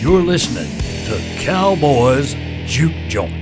You're listening to Cowboys Juke Joint.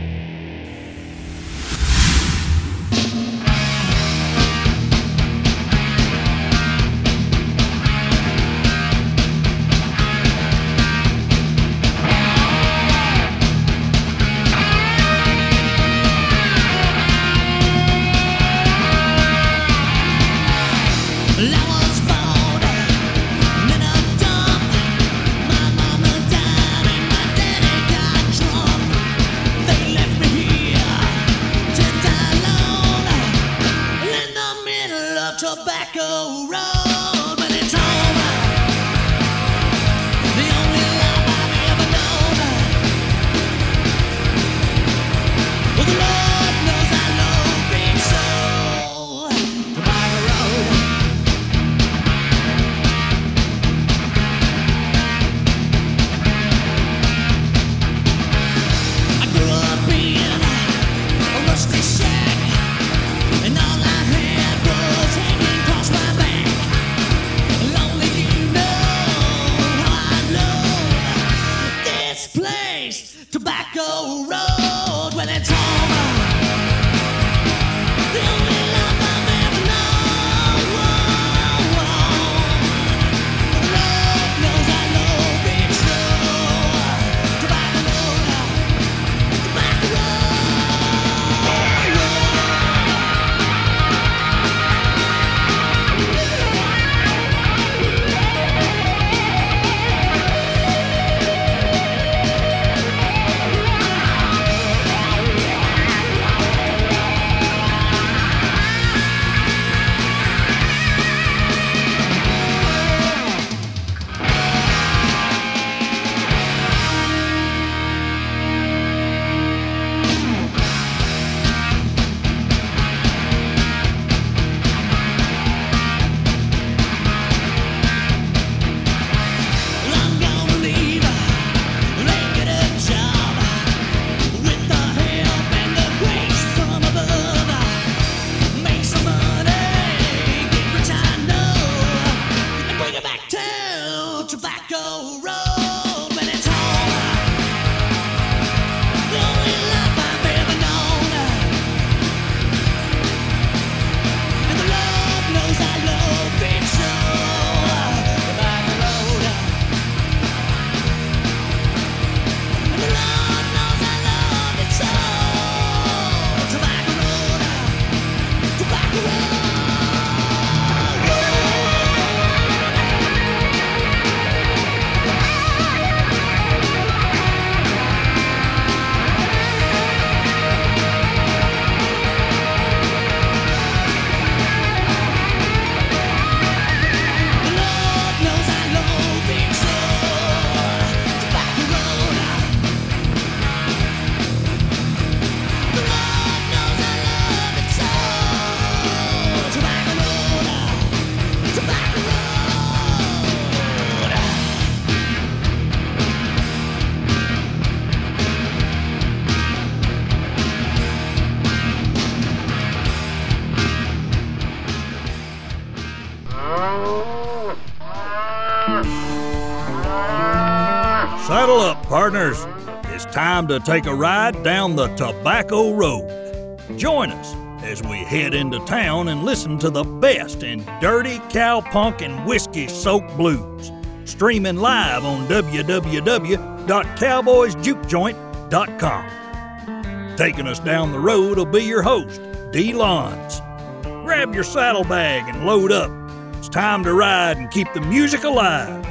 Partners. It's time to take a ride down the Tobacco Road. Join us as we head into town and listen to the best in dirty cowpunk and whiskey soaked blues. Streaming live on www.cowboysjukejoint.com. Taking us down the road will be your host, D. Lonz. Grab your saddlebag and load up. It's time to ride and keep the music alive.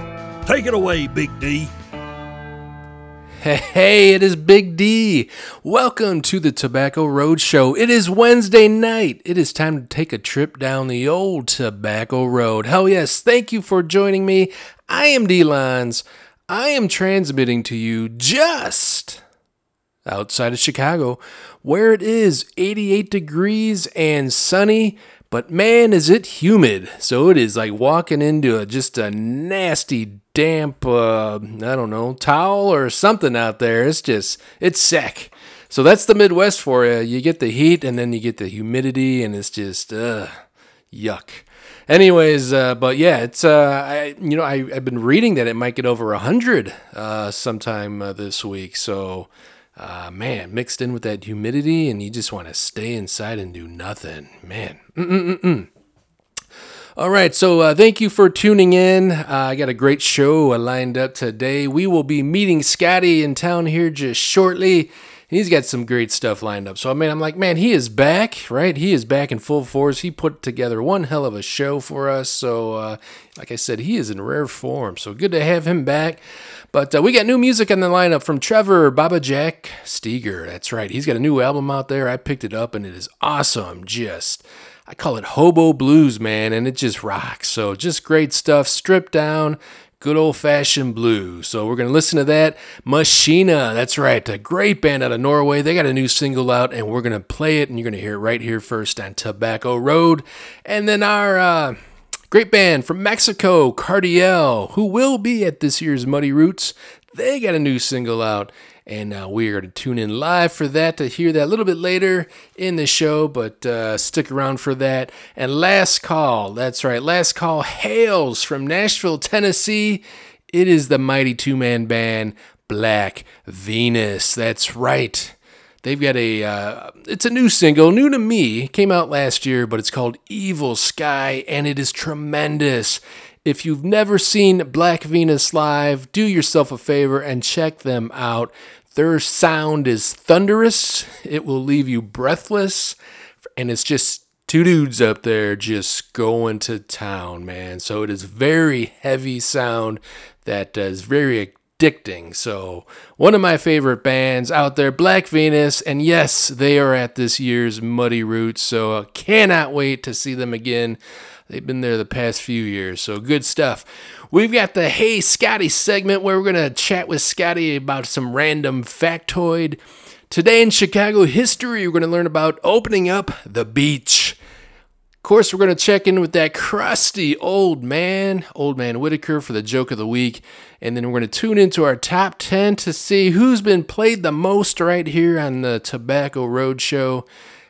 Take it away, Big D. Hey, it is Big D. Welcome to the Tobacco Road Show. It is Wednesday night. It is time to take a trip down the old Tobacco Road. Hell yes, thank you for joining me. I am D Lonz. I am transmitting to you just outside of Chicago, where it is 88 degrees and sunny but man, is it humid. So it is like walking into a, just a nasty, damp, uh, I don't know, towel or something out there. It's just, it's sick. So that's the Midwest for you. You get the heat and then you get the humidity, and it's just, uh, yuck. Anyways, uh, but yeah, it's uh, I you know I I've been reading that it might get over hundred uh, sometime uh, this week. So, uh, man, mixed in with that humidity, and you just want to stay inside and do nothing, man. Mm-mm-mm-mm. All right, so uh, thank you for tuning in. Uh, I got a great show lined up today. We will be meeting Scotty in town here just shortly. He's got some great stuff lined up. So I mean, I'm like, man, he is back, right? He is back in full force. He put together one hell of a show for us. So, uh, like I said, he is in rare form. So good to have him back. But uh, we got new music on the lineup from Trevor Babajack Steger. That's right. He's got a new album out there. I picked it up and it is awesome. Just. I call it Hobo Blues, man, and it just rocks. So, just great stuff, stripped down, good old fashioned blues. So we're going to listen to that. Machina, that's right, a great band out of Norway. They got a new single out, and we're going to play it, and you're going to hear it right here first on Tobacco Road. And then our uh, great band from Mexico, Cardiel, who will be at this year's Muddy Roots, they got a new single out. And uh, we are going to tune in live for that to hear that a little bit later in the show, but uh, stick around for that. And Last Call, that's right, Last Call hails from Nashville, Tennessee. It is the mighty two man band Black Venus. That's right. They've got a, uh, it's a new single, new to me, came out last year, but it's called Evil Sky, and it is tremendous. If you've never seen Black Venus live, do yourself a favor and check them out. Their sound is thunderous, it will leave you breathless, and it's just two dudes up there just going to town, man. So it is very heavy sound that uh, is very addicting. So, one of my favorite bands out there, Black Venus, and yes, they are at this year's Muddy Roots. So, I cannot wait to see them again. They've been there the past few years, so good stuff. We've got the Hey Scotty segment where we're going to chat with Scotty about some random factoid. Today in Chicago history, we're going to learn about opening up the beach. Of course, we're going to check in with that crusty old man, Old Man Whitaker, for the joke of the week. And then we're going to tune into our top 10 to see who's been played the most right here on the Tobacco Road Show.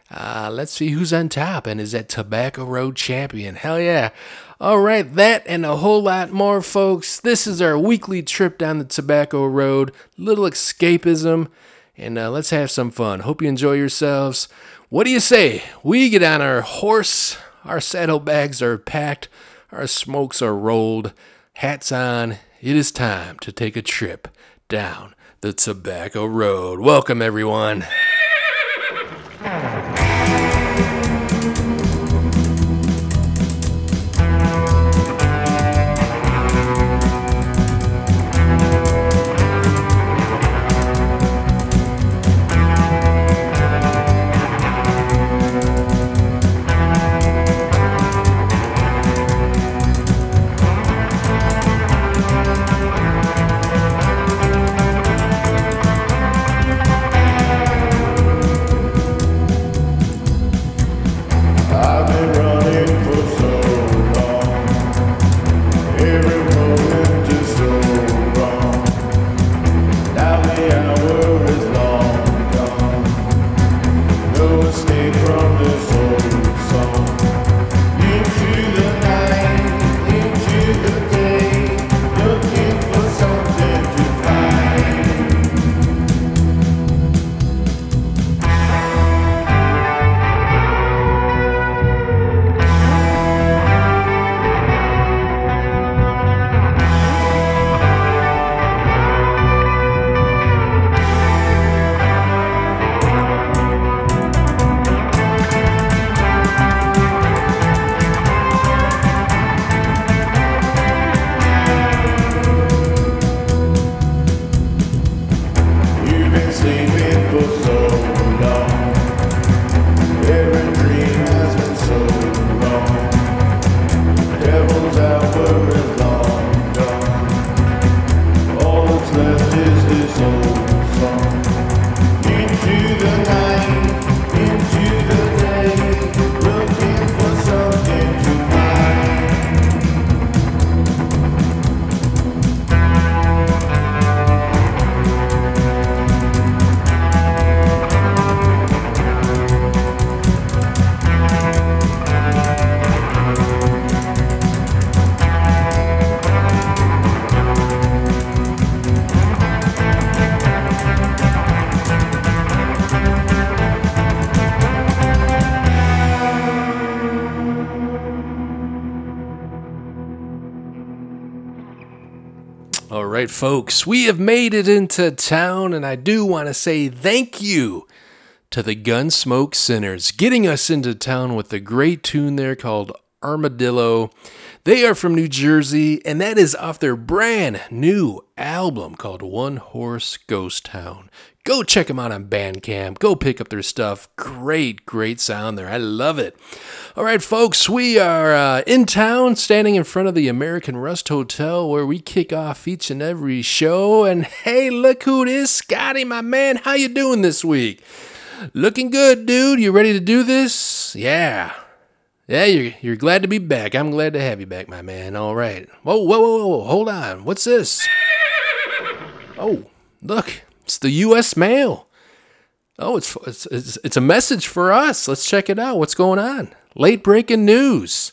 Uh, let's see who's on top and is that Tobacco Road champion. Hell yeah. All right, that and a whole lot more, folks. This is our weekly trip down the Tobacco Road, little escapism, and uh, let's have some fun. Hope you enjoy yourselves. What do you say? We get on our horse, our saddlebags are packed, our smokes are rolled, hats on. It is time to take a trip down the Tobacco Road. Welcome, everyone. Folks, we have made it into town, and I do want to say thank you to the Gunsmoke Sinners, getting us into town with a great tune there called Armadillo. They are from New Jersey, and that is off their brand new album called One Horse Ghost Town. Go check them out on Bandcamp. Go pick up their stuff. Great, great sound there. I love it. All right, folks, we are uh, in town, standing in front of the American Rust Hotel, where we kick off each and every show. And hey, look who it is, Scotty, my man. How you doing this week? Looking good, dude. You ready to do this? Yeah. Yeah, you're, you're glad to be back. I'm glad to have you back, my man. All right. Whoa, whoa, whoa, whoa. Hold on. What's this? Oh, look. It's the U.S. mail. Oh, it's, it's, it's, it's a message for us. Let's check it out. What's going on? Late breaking news.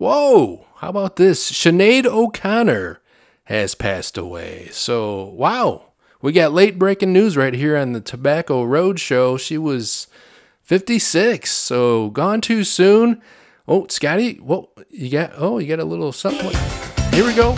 Whoa, how about this? Sinead O'Connor has passed away. So, wow, we got late breaking news right here on the Tobacco Road Show. She was 56, so gone too soon. Oh, Scotty, well, you got, oh, you got a little something. Here we go.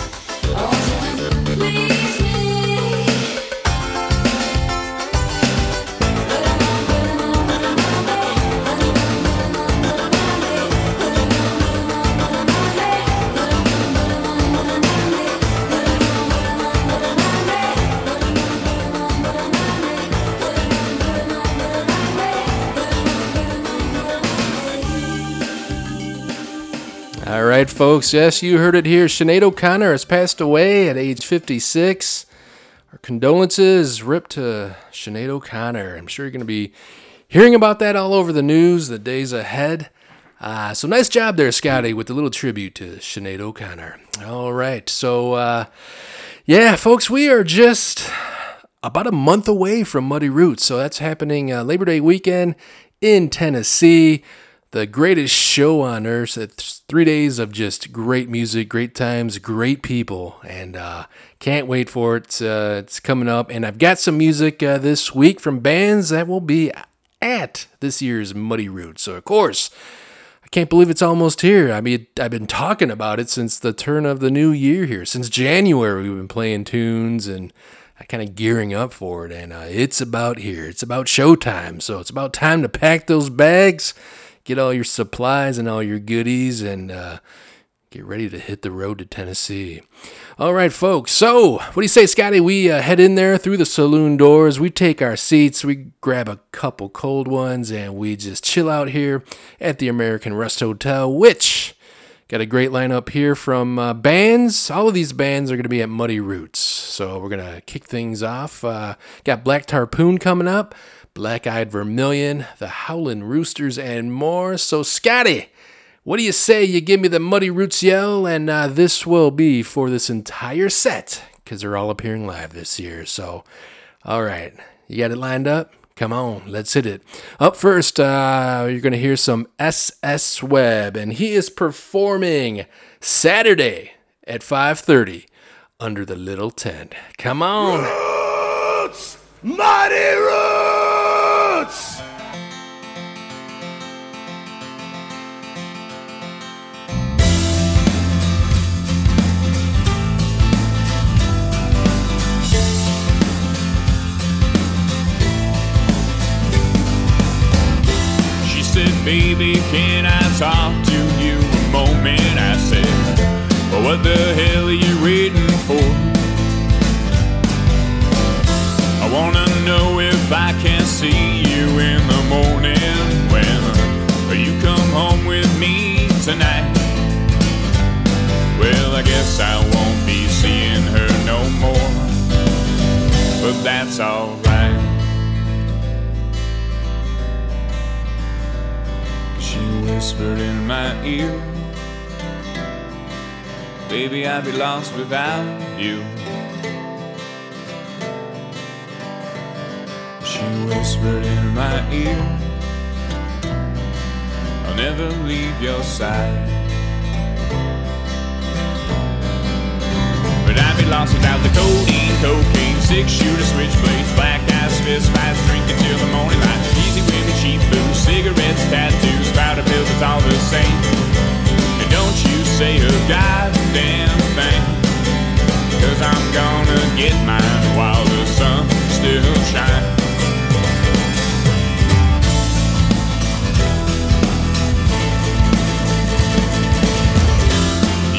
All right, folks. Yes, you heard it here. Sinead O'Connor has passed away at age 56. Our condolences rip to Sinead O'Connor. I'm sure you're going to be hearing about that all over the news the days ahead. Uh, so nice job there, Scotty, with the little tribute to Sinead O'Connor. All right. So, uh, yeah, folks, we are just about a month away from Muddy Roots. So that's happening uh, Labor Day weekend in Tennessee the greatest show on earth. It's three days of just great music, great times, great people, and uh, can't wait for it. Uh, it's coming up, and I've got some music uh, this week from bands that will be at this year's Muddy Roots. So, of course, I can't believe it's almost here. I mean, I've been talking about it since the turn of the new year here. Since January, we've been playing tunes and kind of gearing up for it, and uh, it's about here. It's about showtime. So, it's about time to pack those bags get all your supplies and all your goodies and uh, get ready to hit the road to Tennessee. All right, folks. So, what do you say, Scotty? We uh, head in there through the saloon doors. We take our seats. We grab a couple cold ones and we just chill out here at the American Rust Hotel, which got a great lineup here from uh, bands. All of these bands are going to be at Muddy Roots. So, we're going to kick things off. Uh, got Black Tarpoon coming up. Black Eyed Vermillion, the Howlin' Roosters, and more. So, Scotty, what do you say you give me the Muddy Roots yell? And uh, this will be for this entire set because they're all appearing live this year. So, all right, you got it lined up? Come on, let's hit it. Up first, uh, you're going to hear some SS Webb, and he is performing Saturday at 5:30 under the little tent. Come on. Roots! Roots! Baby, can I talk to you a moment? I said, well, what the hell are you waiting for? I wanna know if I can see you in the morning when you come home with me tonight. Well, I guess I won't be seeing her no more, but that's alright. Whispered in my ear, Baby, I'd be lost without you. She whispered in my ear, I'll never leave your side. But I'd be lost without the codeine, cocaine, six shooter, switchblades, black eyes, fist fights, drinking till the morning light. Easy women, cheap booze, cigarettes, tattoos, powder pills, it's all the same. And don't you say a goddamn thing. Cause I'm gonna get mine while the sun still shines.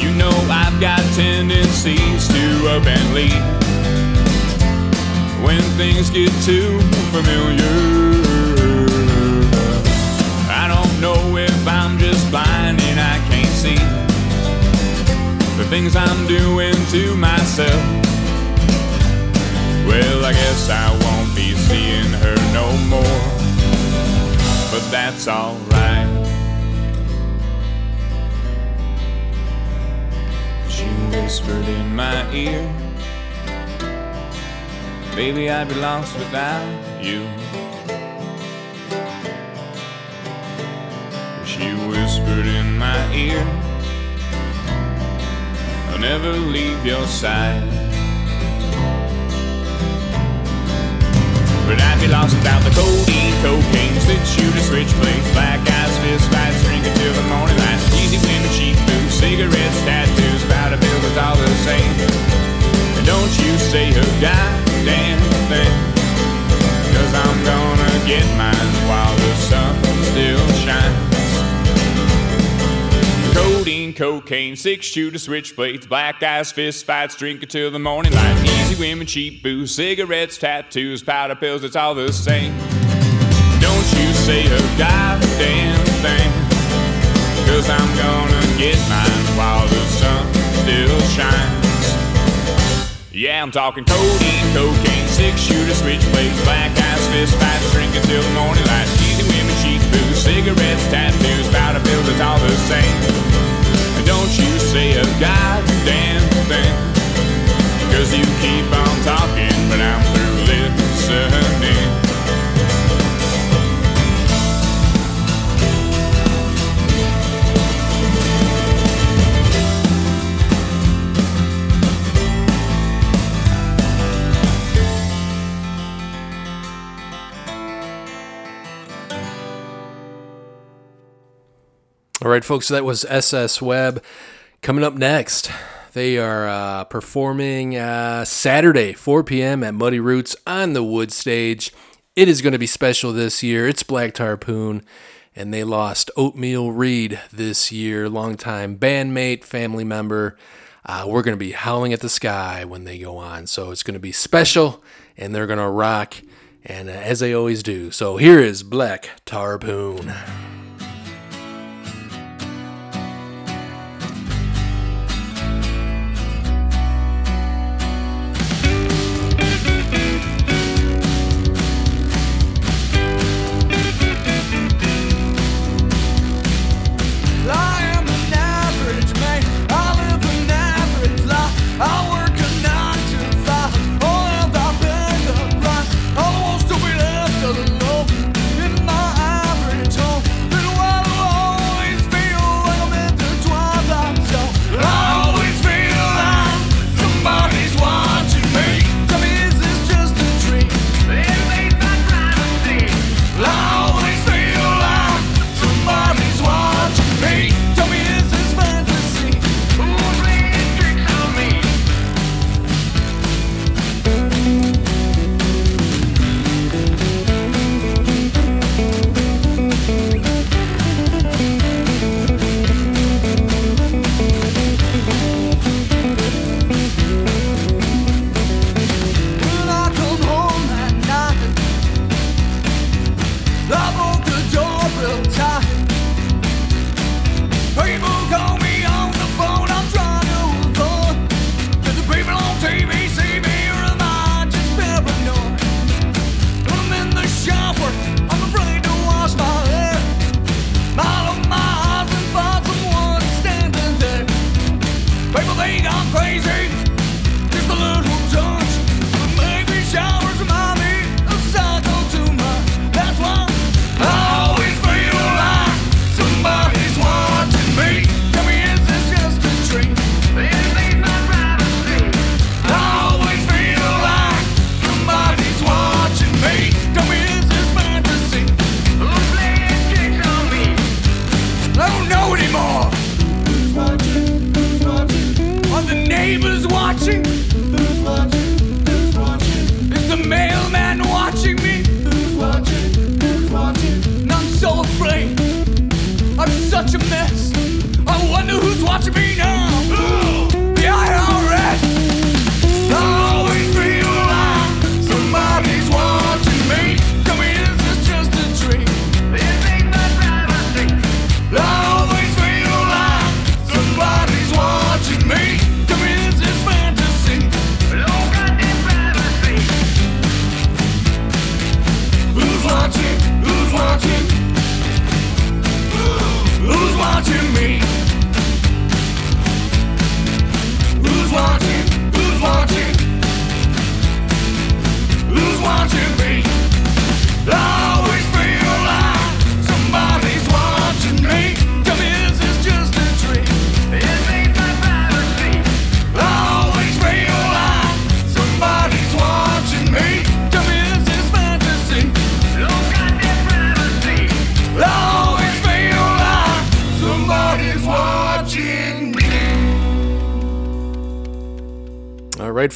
You know I've got tendencies to up and leave when things get too familiar. If I'm just blind and I can't see the things I'm doing to myself. Well, I guess I won't be seeing her no more, but that's alright. She whispered in my ear, Baby, I'd be lost without you. She whispered in my ear, I'll never leave your side. But I'd be lost without the codeine, cocaine, slit shooter, switchblades, black eyes, fist fights, drinking till the morning light, easy women, cheap food, cigarettes, tattoos, powder pills, it's all the same. And don't you say a goddamn thing, cause I'm gonna get mine while the sun still cocaine, six shooter, switchblades, black eyes, fist fights, drinking till the morning light. Easy women, cheap booze, cigarettes, tattoos, powder pills, it's all the same. Don't you say a goddamn thing, cause I'm gonna get mine while the sun still shines. Yeah, I'm talking codeine, cocaine, six shooter, switchblades, black eyes, fist fights, drinking till the morning light. Easy women, cheap booze, cigarettes, tattoos, powder pills, it's all the same. Say a goddamn thing, cause you keep on talking, but I'm through listening. All right, folks, that was SS Webb. Coming up next, they are uh, performing uh, Saturday, 4 p.m. at Muddy Roots on the Wood Stage. It is going to be special this year. It's Black Tarpoon, and they lost Oatmeal Reed this year, longtime bandmate, family member. Uh, we're going to be howling at the sky when they go on. So it's going to be special, and they're going to rock, and uh, as they always do. So here is Black Tarpoon.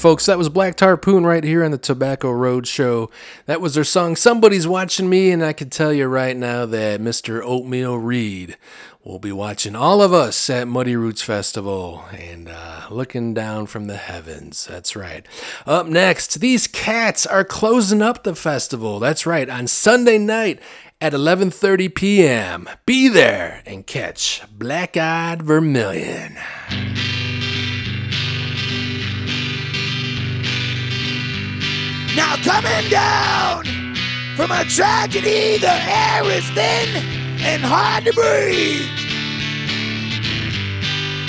Folks, that was Black Tarpoon right here on the Tobacco Road Show. That was their song Somebody's Watching Me, and I can tell you right now that Mr. Oatmeal Reed will be watching all of us at Muddy Roots Festival and uh, looking down from the heavens. That's right. Up next, these cats are closing up the festival. That's right, on Sunday night at 11:30 p.m. Be there and catch Black Eyed Vermillion. Now coming down from a tragedy, the air is thin and hard to breathe.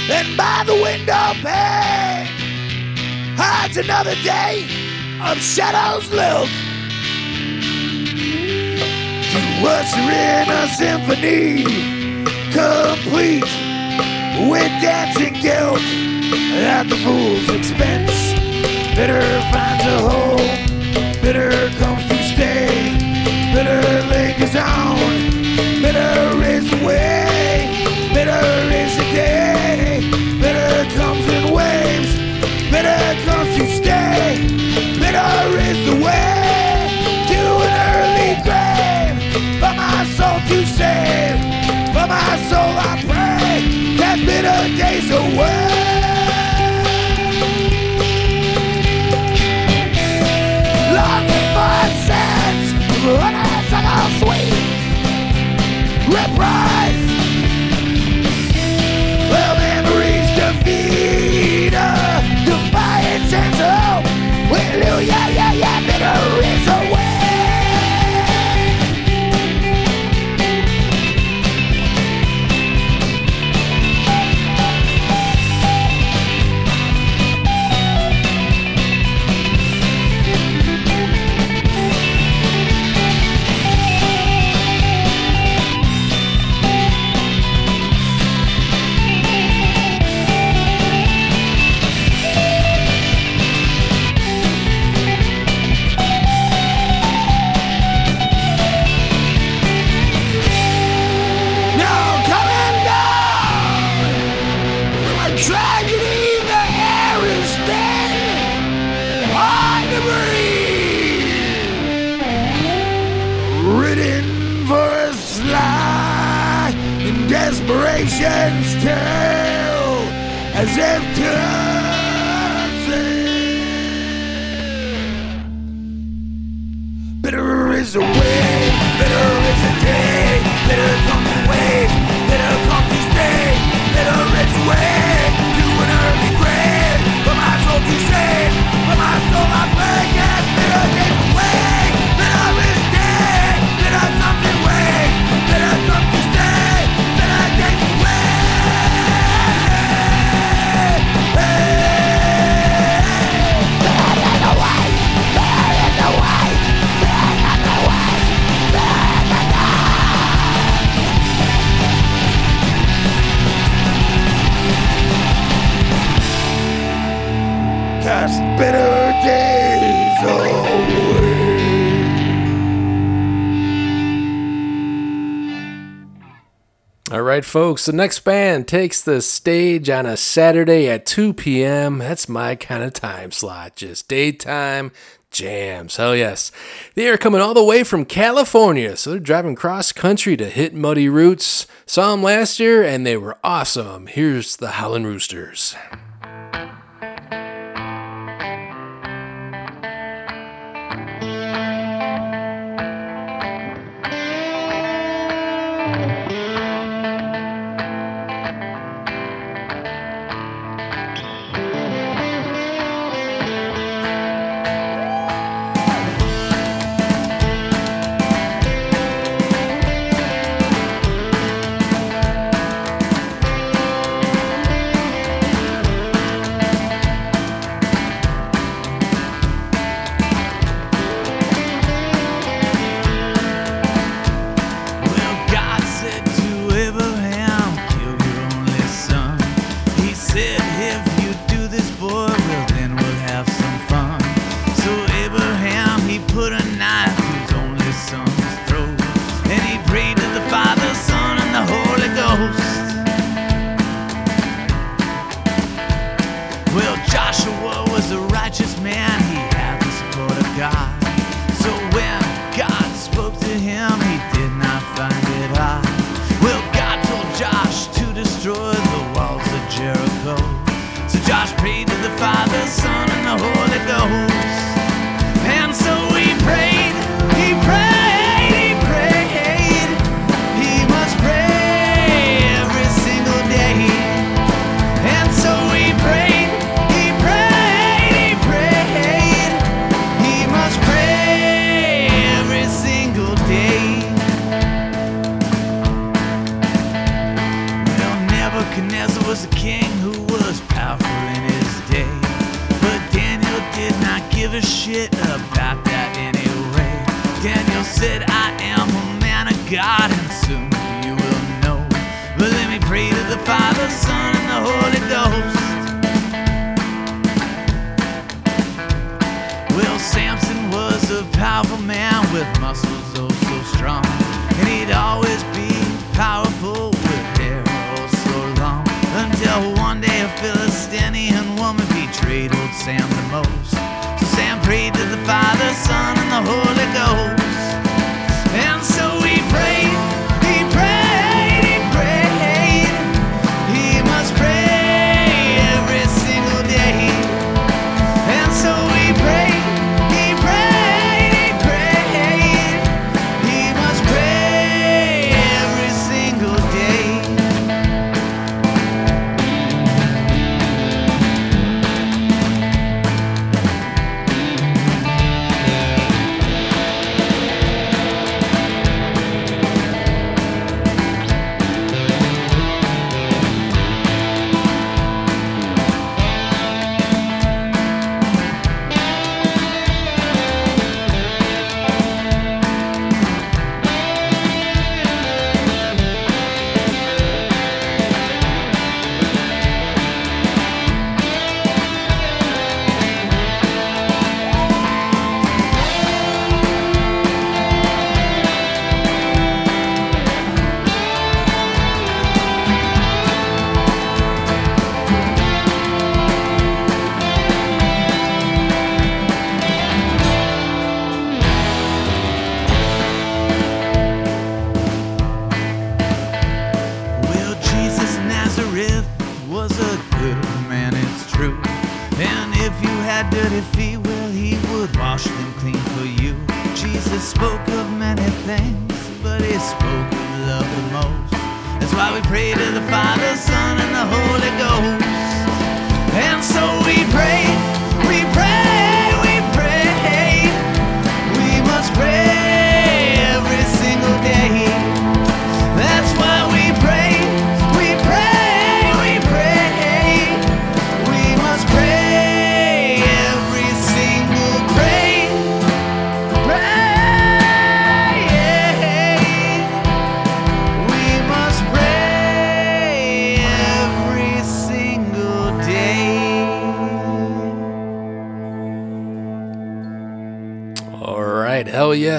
And by the window pane hides another day of shadows lilt. To usher in a symphony complete with dancing guilt at the fool's expense. Bitter finds a home, bitter comes to stay, bitter lingers on, bitter is the way, bitter is the day, bitter comes in waves, bitter comes to stay, bitter is the way to an early grave, for my soul to save, for my soul I pray, that bitter days away. I somehow as folks, the next band takes the stage on a Saturday at 2 p.m. That's my kind of time slot, just daytime jams. Hell yes. They are coming all the way from California, so they're driving cross country to hit Muddy Roots. Saw them last year and they were awesome. Here's the Howlin' Roosters.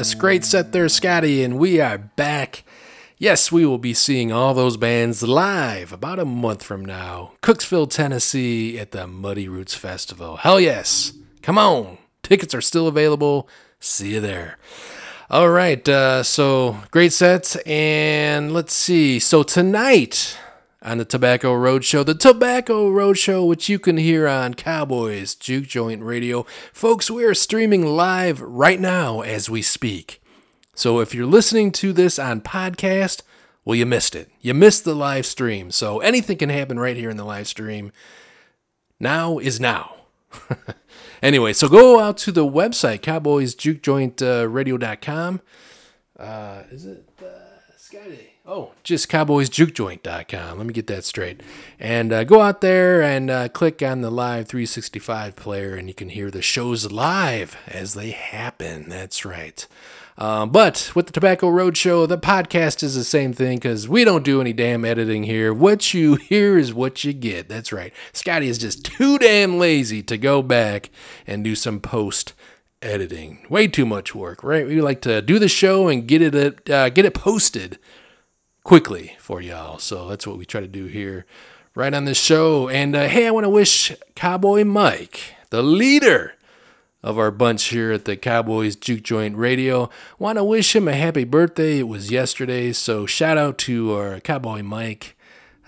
Yes. Great set there, Scotty, and we are back. Yes, we will be seeing all those bands live about a month from now. Cookeville, Tennessee at the Muddy Roots Festival. Hell yes. Come on. Tickets are still available. See you there. All right, uh, so great sets. And let's see. So tonight on the Tobacco Road Show, the Tobacco Road Show, which you can hear on Cowboys Juke Joint Radio. Folks, we are streaming live right now as we speak. So if you're listening to this on podcast, well, you missed it. You missed the live stream. So anything can happen right here in the live stream. Now is now. anyway, so go out to the website, cowboysjukejointradio.com. Uh, is it uh? Oh, just cowboysjukejoint.com. Let me get that straight. And uh, go out there and uh, click on the Live 365 player, and you can hear the shows live as they happen. That's right. Um, but with the Tobacco Road Show, the podcast is the same thing because we don't do any damn editing here. What you hear is what you get. That's right. Scotty is just too damn lazy to go back and do some post editing. Way too much work, right? We like to do the show and get it uh, get it posted quickly for y'all. So that's what we try to do here, right on this show. And uh, hey, I want to wish Cowboy Mike, the leader of our bunch here at the Cowboys Juke Joint Radio. Want to wish him a happy birthday. It was yesterday, so shout out to our Cowboy Mike.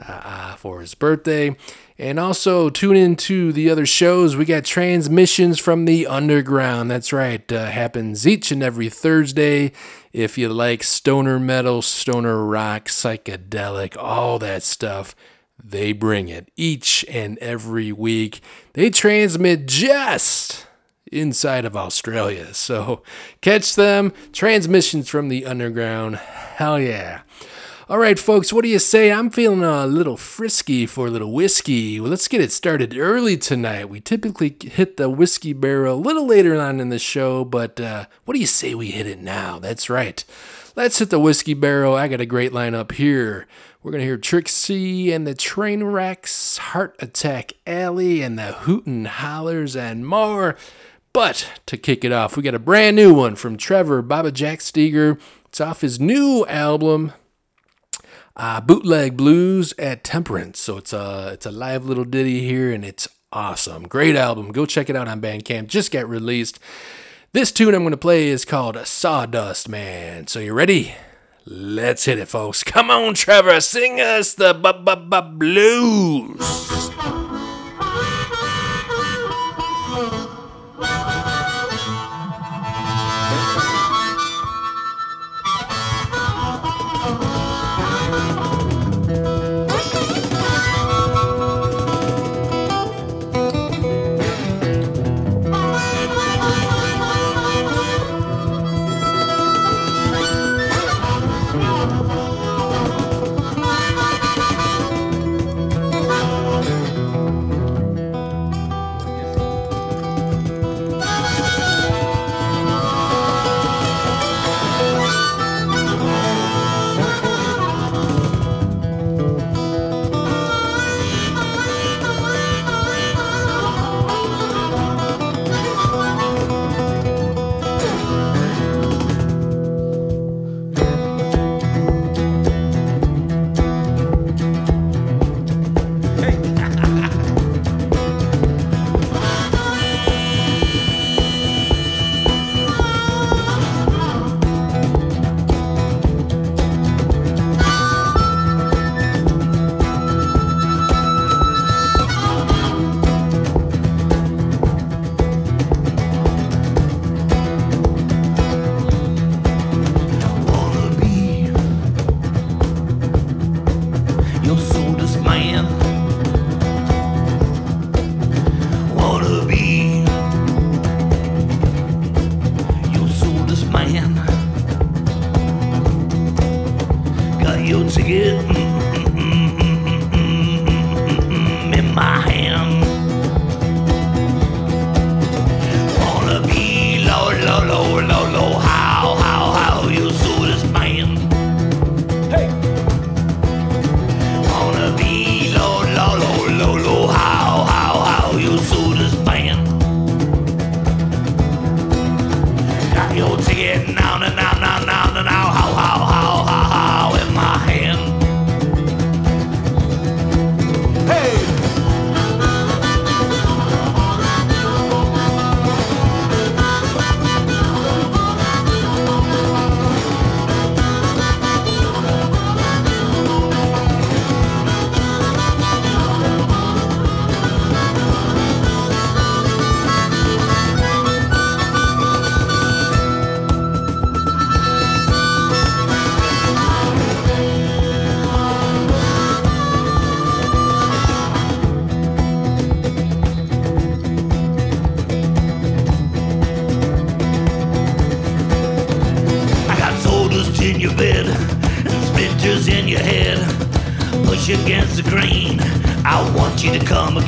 Uh, for his birthday. And also tune into the other shows. We got transmissions from the underground. That's right, uh, happens each and every Thursday. If you like stoner metal, stoner rock, psychedelic, all that stuff, they bring it each and every week. They transmit just inside of Australia. So catch them. Transmissions from the underground. Hell yeah. All right, folks, what do you say? I'm feeling a little frisky for a little whiskey. Well, let's get it started early tonight. We typically hit the whiskey barrel a little later on in the show, but uh, what do you say we hit it now? That's right. Let's hit the whiskey barrel. I got a great lineup here. We're going to hear Trixie and the Trainwrecks, Heart Attack Alley, and the Hooten Hallers, and more. But to kick it off, we got a brand new one from Trevor Babajack Steger. It's off his new album, uh, Bootleg Blues at Temperance. So it's a it's a live little ditty here, and it's awesome. Great album. Go check it out on Bandcamp. Just got released. This tune I'm going to play is called Sawdust Man. So you ready? Let's hit it, folks. Come on, Trevor, sing us the blues.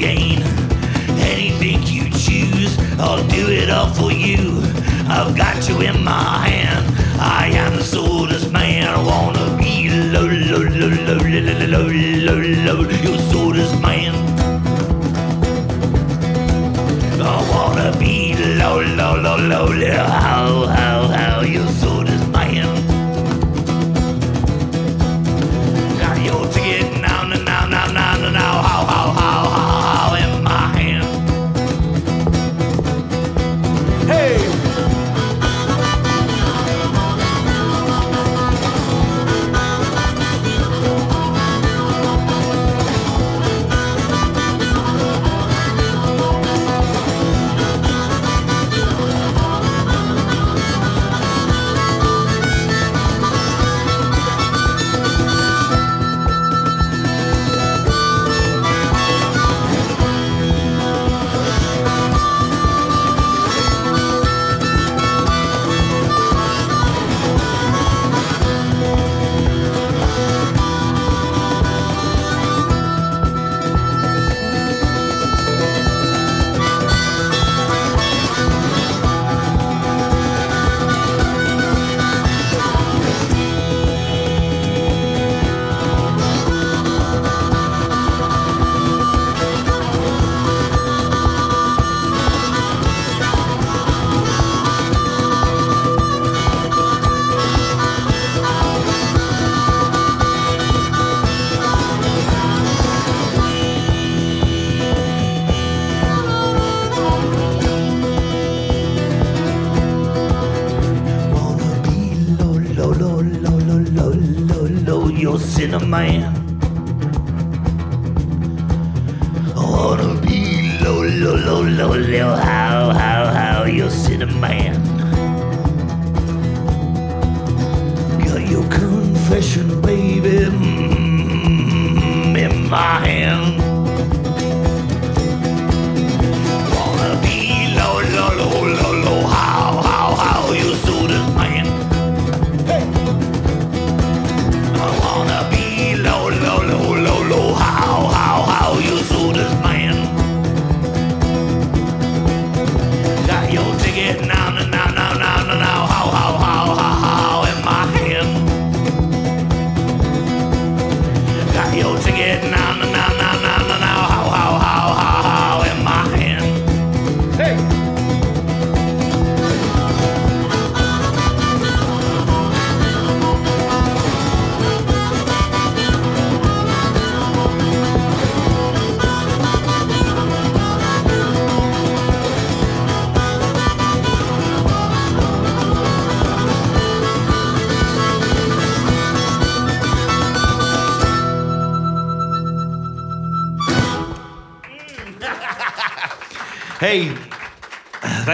gain. Anything you choose, I'll do it all for you. I've got you in my hand. I am the sawdust man. I wanna be low, low, low, low, low, low, low, low, your sawdust man. I wanna be low, low, low, low, low, low, low.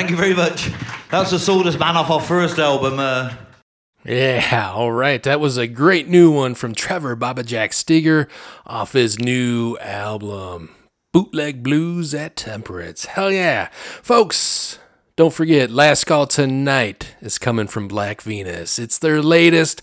Thank you very much. That's the Sawdust Man off our first album. Uh, Yeah, all right. That was a great new one from Trevor Babajack Steger off his new album, Bootleg Blues at Temperance. Hell yeah. Folks, don't forget, Last Call Tonight is coming from Black Venus. It's their latest,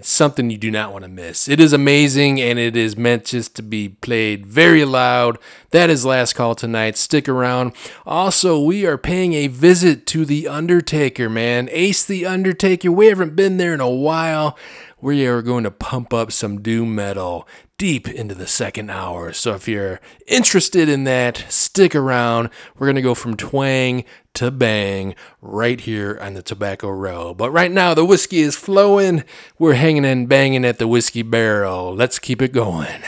it's something you do not want to miss. It is amazing, and it is meant just to be played very loud. That is Last Call Tonight. Stick around. Also, we are paying a visit to The Undertaker, man. Ace The Undertaker. We haven't been there in a while. We are going to pump up some doom metal deep into the second hour. So if you're interested in that, stick around. We're going to go from twang to bang right here on the Tobacco Row. But right now, the whiskey is flowing. We're hanging and banging at the whiskey barrel. Let's keep it going.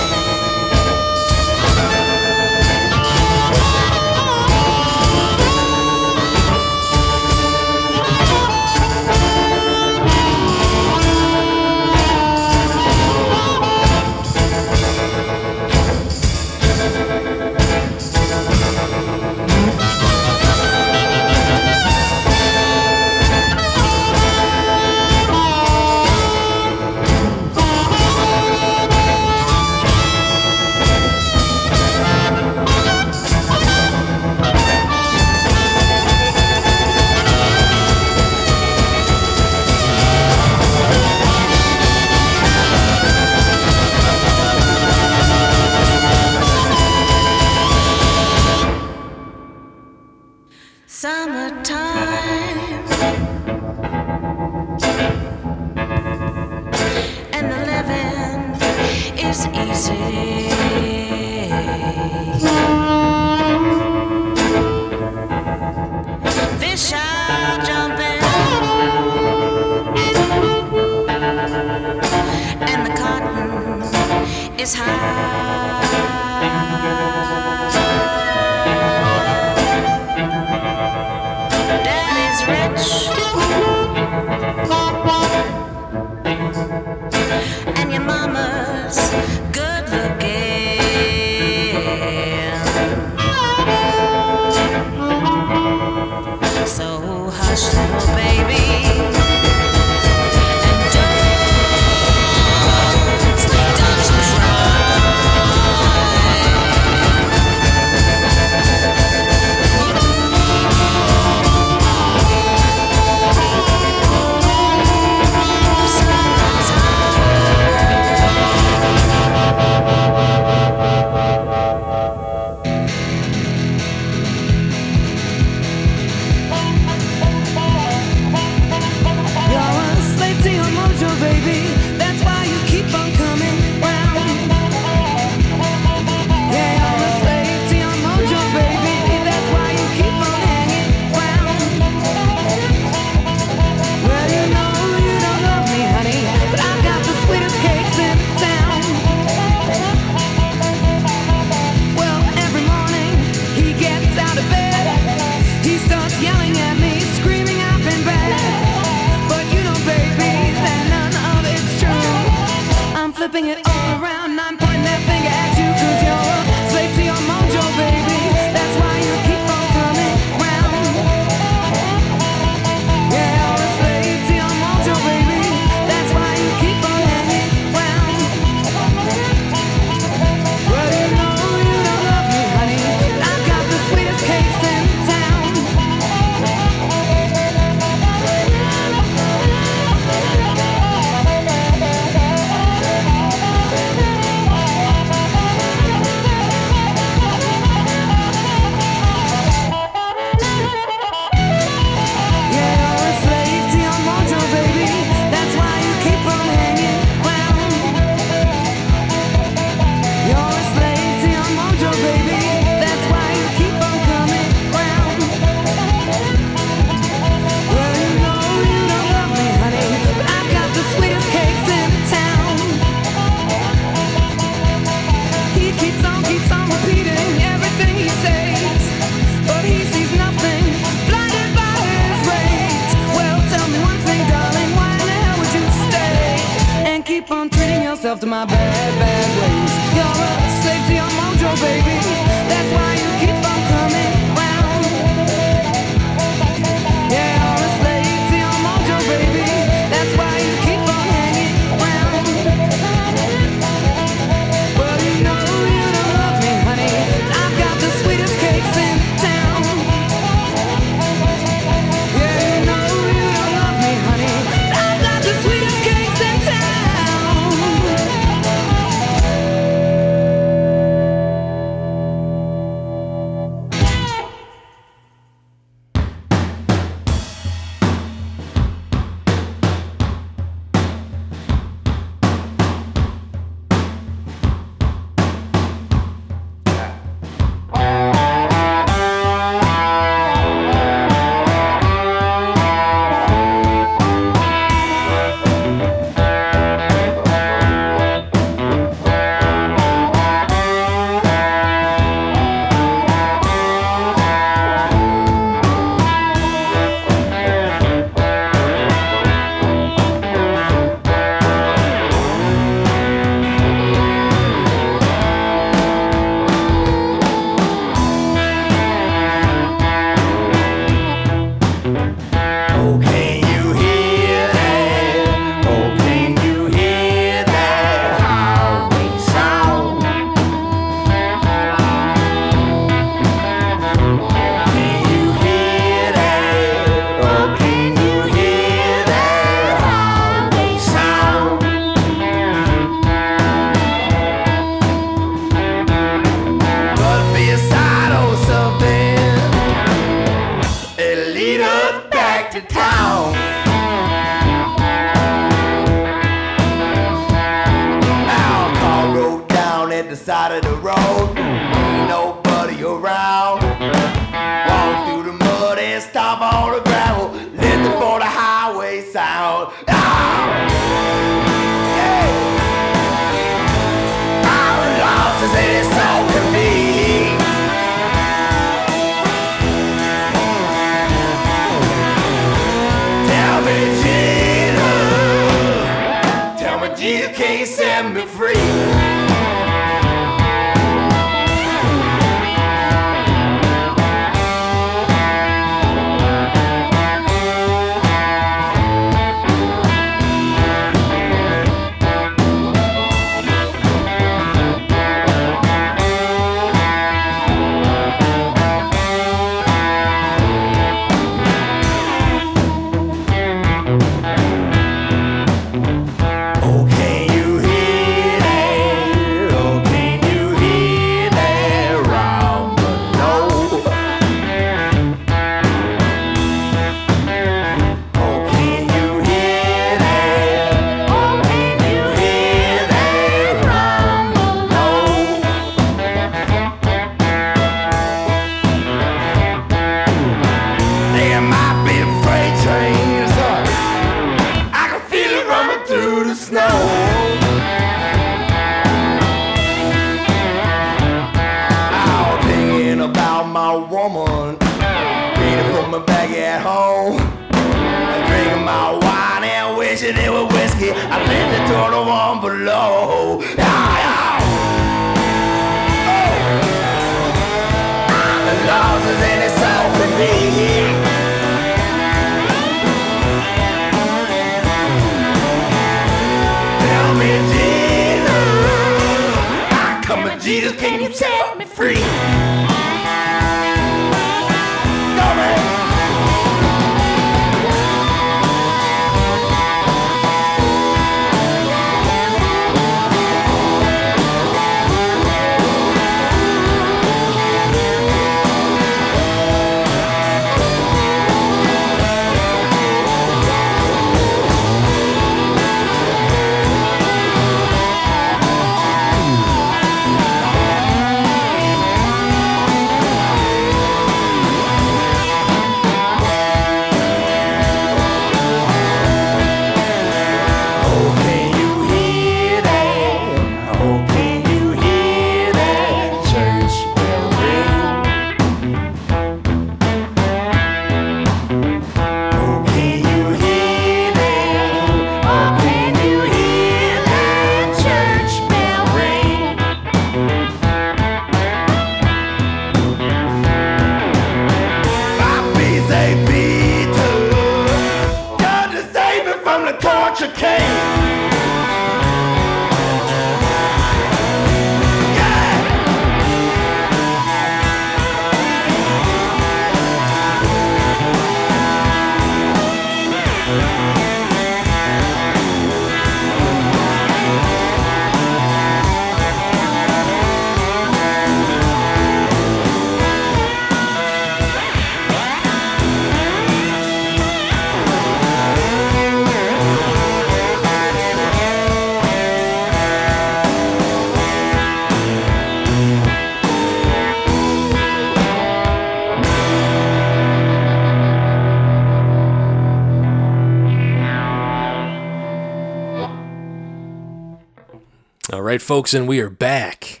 Folks, and we are back.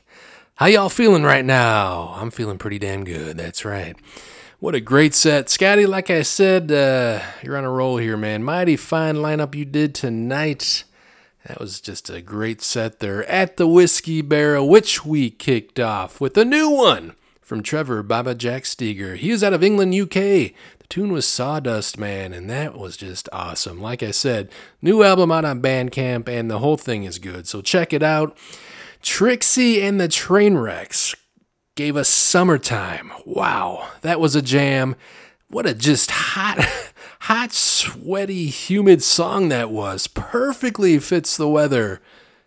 How y'all feeling right now? I'm feeling pretty damn good. That's right. What a great set. Scotty, like I said, uh, you're on a roll here, man. Mighty fine lineup you did tonight. That was just a great set there at the Whiskey Barrel, which we kicked off with a new one from Trevor Babajack Steger. He is out of England, UK. Tune was Sawdust Man, and that was just awesome. Like I said, new album out on Bandcamp, and the whole thing is good. So check it out. Trixie and the Trainwrecks gave us Summertime. Wow, that was a jam. What a just hot, hot, sweaty, humid song that was. Perfectly fits the weather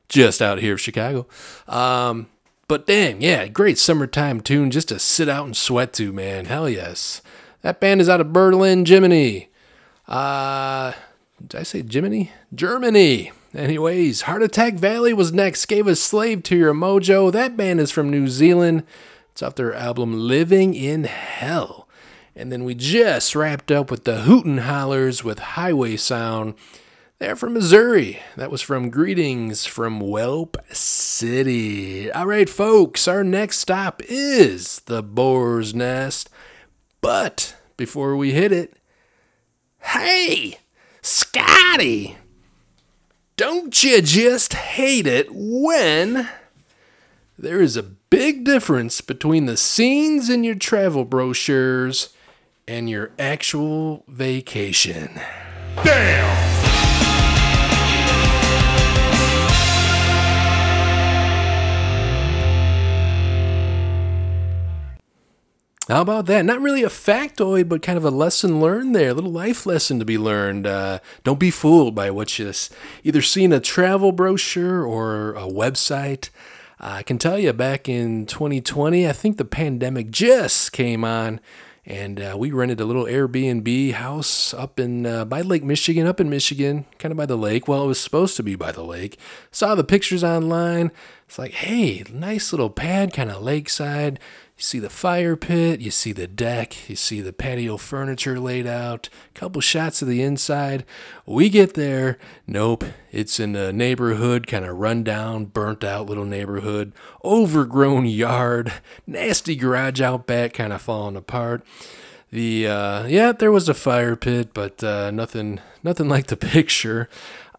just out here of Chicago. Um, but dang, yeah, great summertime tune just to sit out and sweat to, man. Hell yes. That band is out of Berlin, Germany. Uh, did I say Germany? Germany. Anyways, Heart Attack Alley was next. Gave a slave to your mojo. That band is from New Zealand. It's off their album Living in Hell. And then we just wrapped up with the Hooten Hallers with Highway Sound. They're from Missouri. That was from Greetings from Whelp City. All right, folks, our next stop is the Boar's Nest. But before we hit it, hey, Scotty, don't you just hate it when there is a big difference between the scenes in your travel brochures and your actual vacation? How about that? Not really a factoid, but kind of a lesson learned there, a little life lesson to be learned. Uh, don't be fooled by what you either see in a travel brochure or a website. I can tell you back in 2020, I think the pandemic just came on, and uh, we rented a little Airbnb house up in uh, by Lake Michigan, up in Michigan, kind of by the lake. Well, it was supposed to be by the lake. Saw the pictures online. It's like, hey, nice little pad, kind of lakeside. You see the fire pit, you see the deck, you see the patio furniture laid out, a couple shots of the inside. We get there, nope, it's in a neighborhood, kind of run down, burnt out little neighborhood, overgrown yard, nasty garage out back, kind of falling apart. The uh, yeah, there was a fire pit, but uh, nothing, nothing like the picture.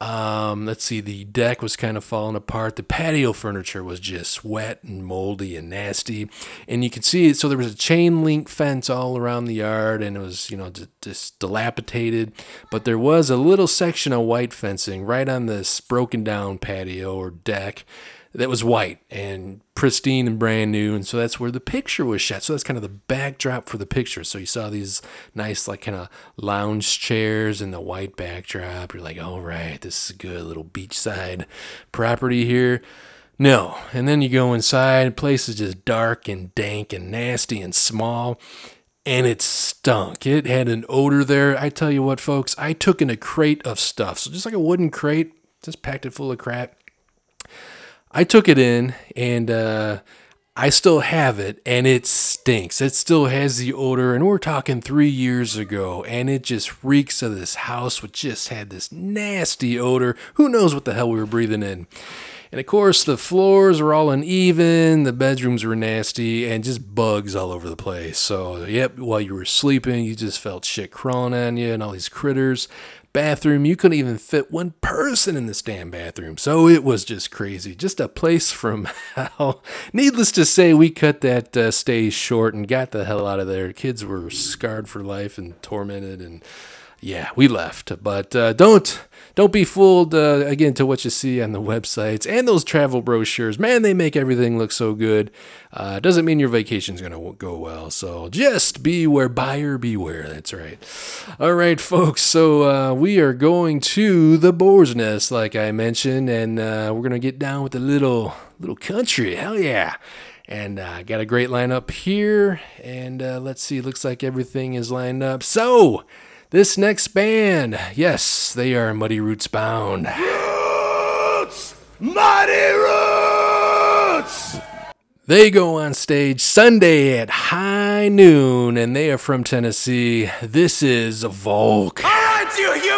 Um, let's see, the deck was kind of falling apart. The patio furniture was just wet and moldy and nasty, and you could see it. So there was a chain link fence all around the yard, and it was you know just, just dilapidated. But there was a little section of white fencing right on this broken down patio or deck that was white and pristine and brand new and so that's where the picture was shot so that's kind of the backdrop for the picture so you saw these nice like kind of lounge chairs and the white backdrop you're like all right this is a good little beachside property here no and then you go inside place is just dark and dank and nasty and small and it stunk. It had an odor there. I tell you what, folks, I took in a crate of stuff. So just like a wooden crate, just packed it full of crap. I took it in and uh, I still have it and it stinks. It still has the odor. And we're talking three years ago and it just reeks of this house, which just had this nasty odor. Who knows what the hell we were breathing in? And of course, the floors were all uneven, the bedrooms were nasty, and just bugs all over the place. So, yep, while you were sleeping, you just felt shit crawling on you and all these critters. Bathroom, you couldn't even fit one person in this damn bathroom. So it was just crazy. Just a place from hell. Needless to say, we cut that uh, stay short and got the hell out of there. Kids were scarred for life and tormented and yeah, we left. But uh, don't don't be fooled uh, again to what you see on the websites and those travel brochures. Man, they make everything look so good. Uh, doesn't mean your vacation's gonna go well. So just beware, buyer beware. That's right. All right, folks. So uh, we are going to the Boar's Nest, like I mentioned, and uh, we're gonna get down with a little little country. Hell yeah. And uh, got a great lineup here. And uh, let's see, looks like everything is lined up. So, this next band, yes, they are Muddy Roots bound. Roots! Mighty Roots! They go on stage Sunday at high noon, and they are from Tennessee. This is Volk. Alright, you human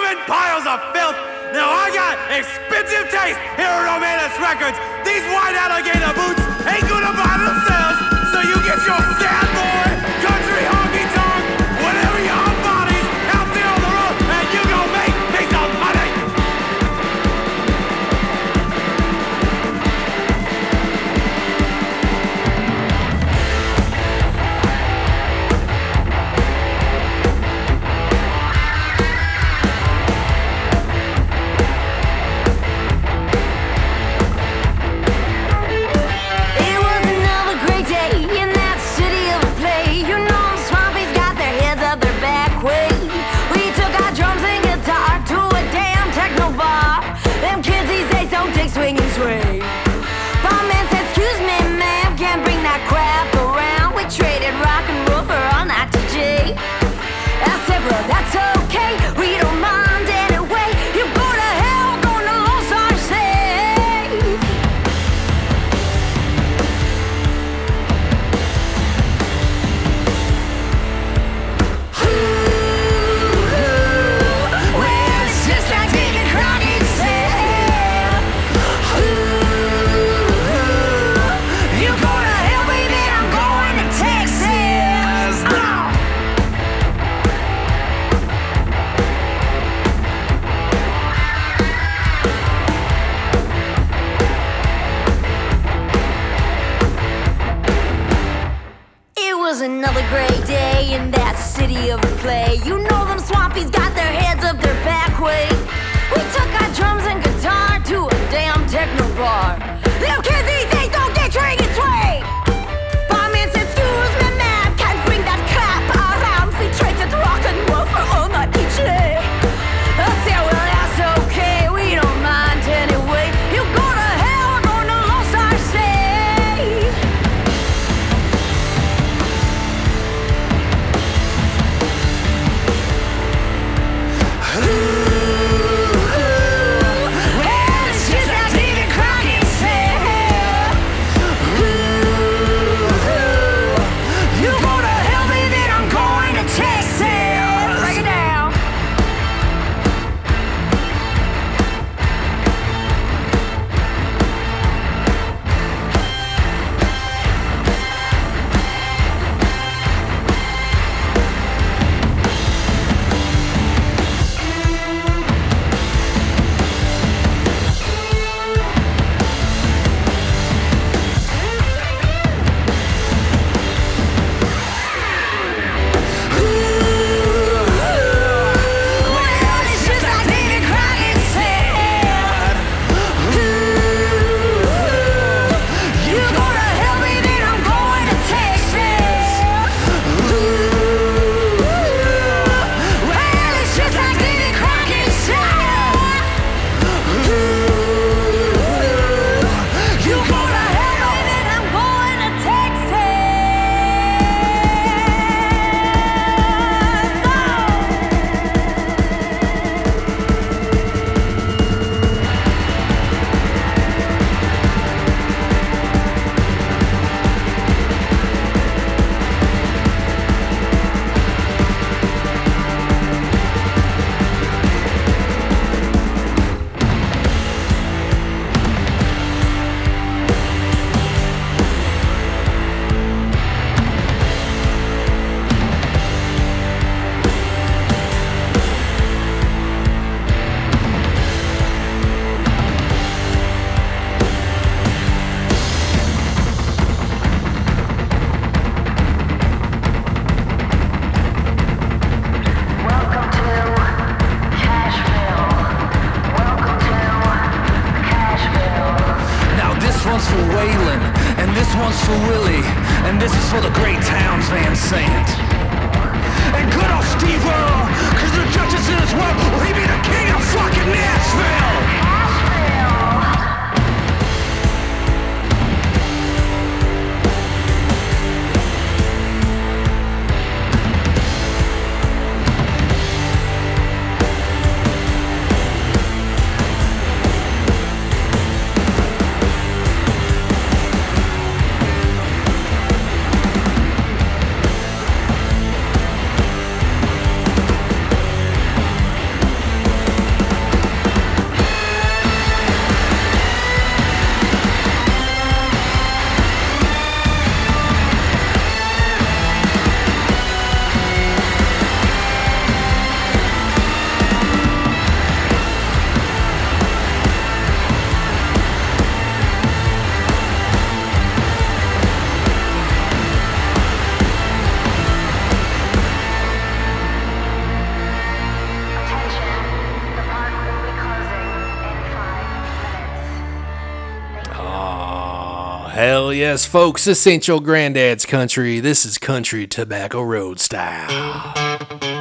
Yes, folks, this ain't your granddad's country. This is country Tobacco Road style.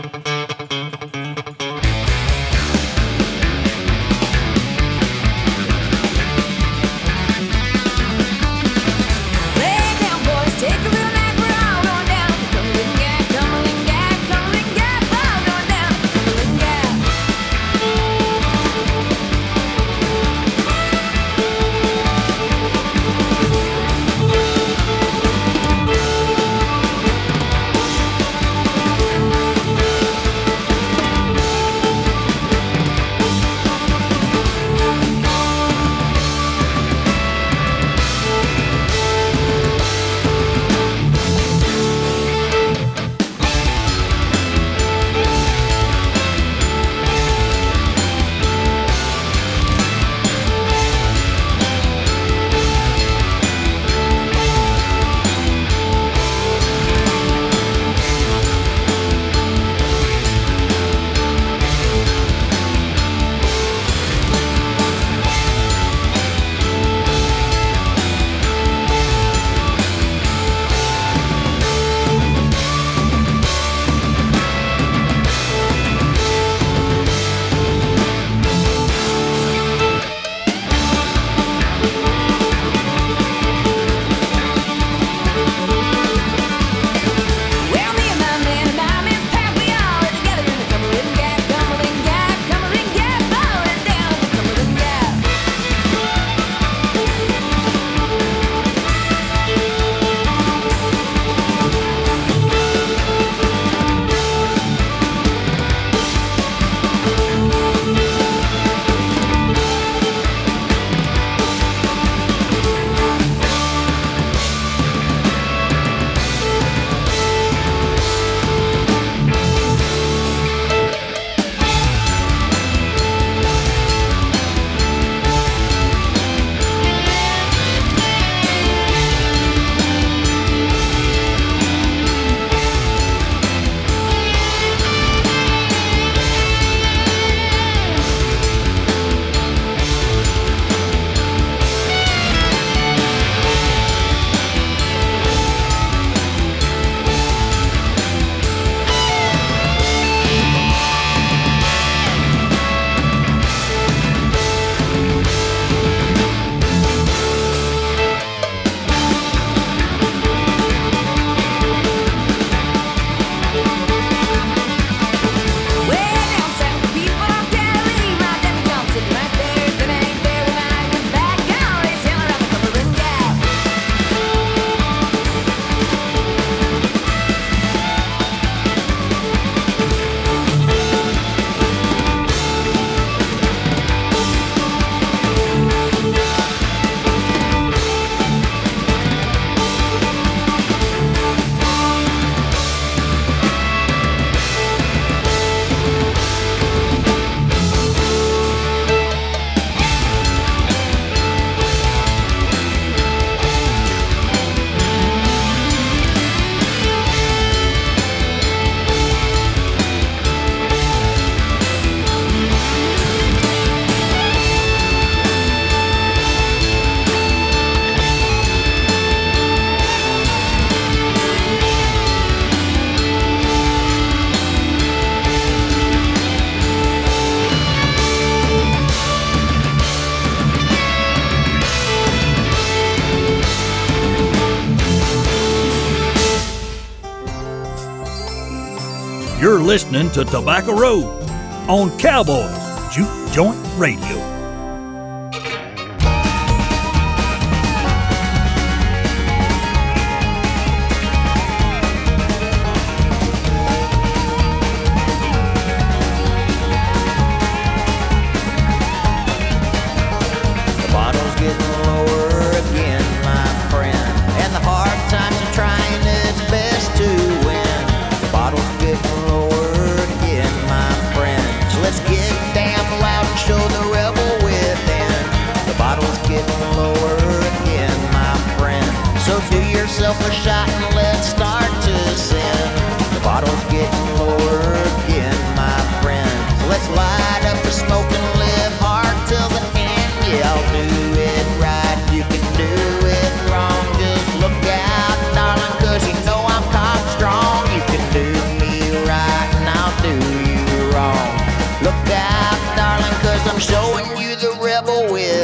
listening to Tobacco Road on Cowboys Juke Joint Radio. yourself a shot and let's start to sin. The bottle's getting lower again, my friend. So let's light up the smoke and live hard till the end. Yeah, I'll do it right. You can do it wrong. Just look out, darling, cause you know I'm cop strong. You can do me right and I'll do you wrong. Look out, darling, cause I'm showing you the rebel with.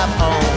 life on.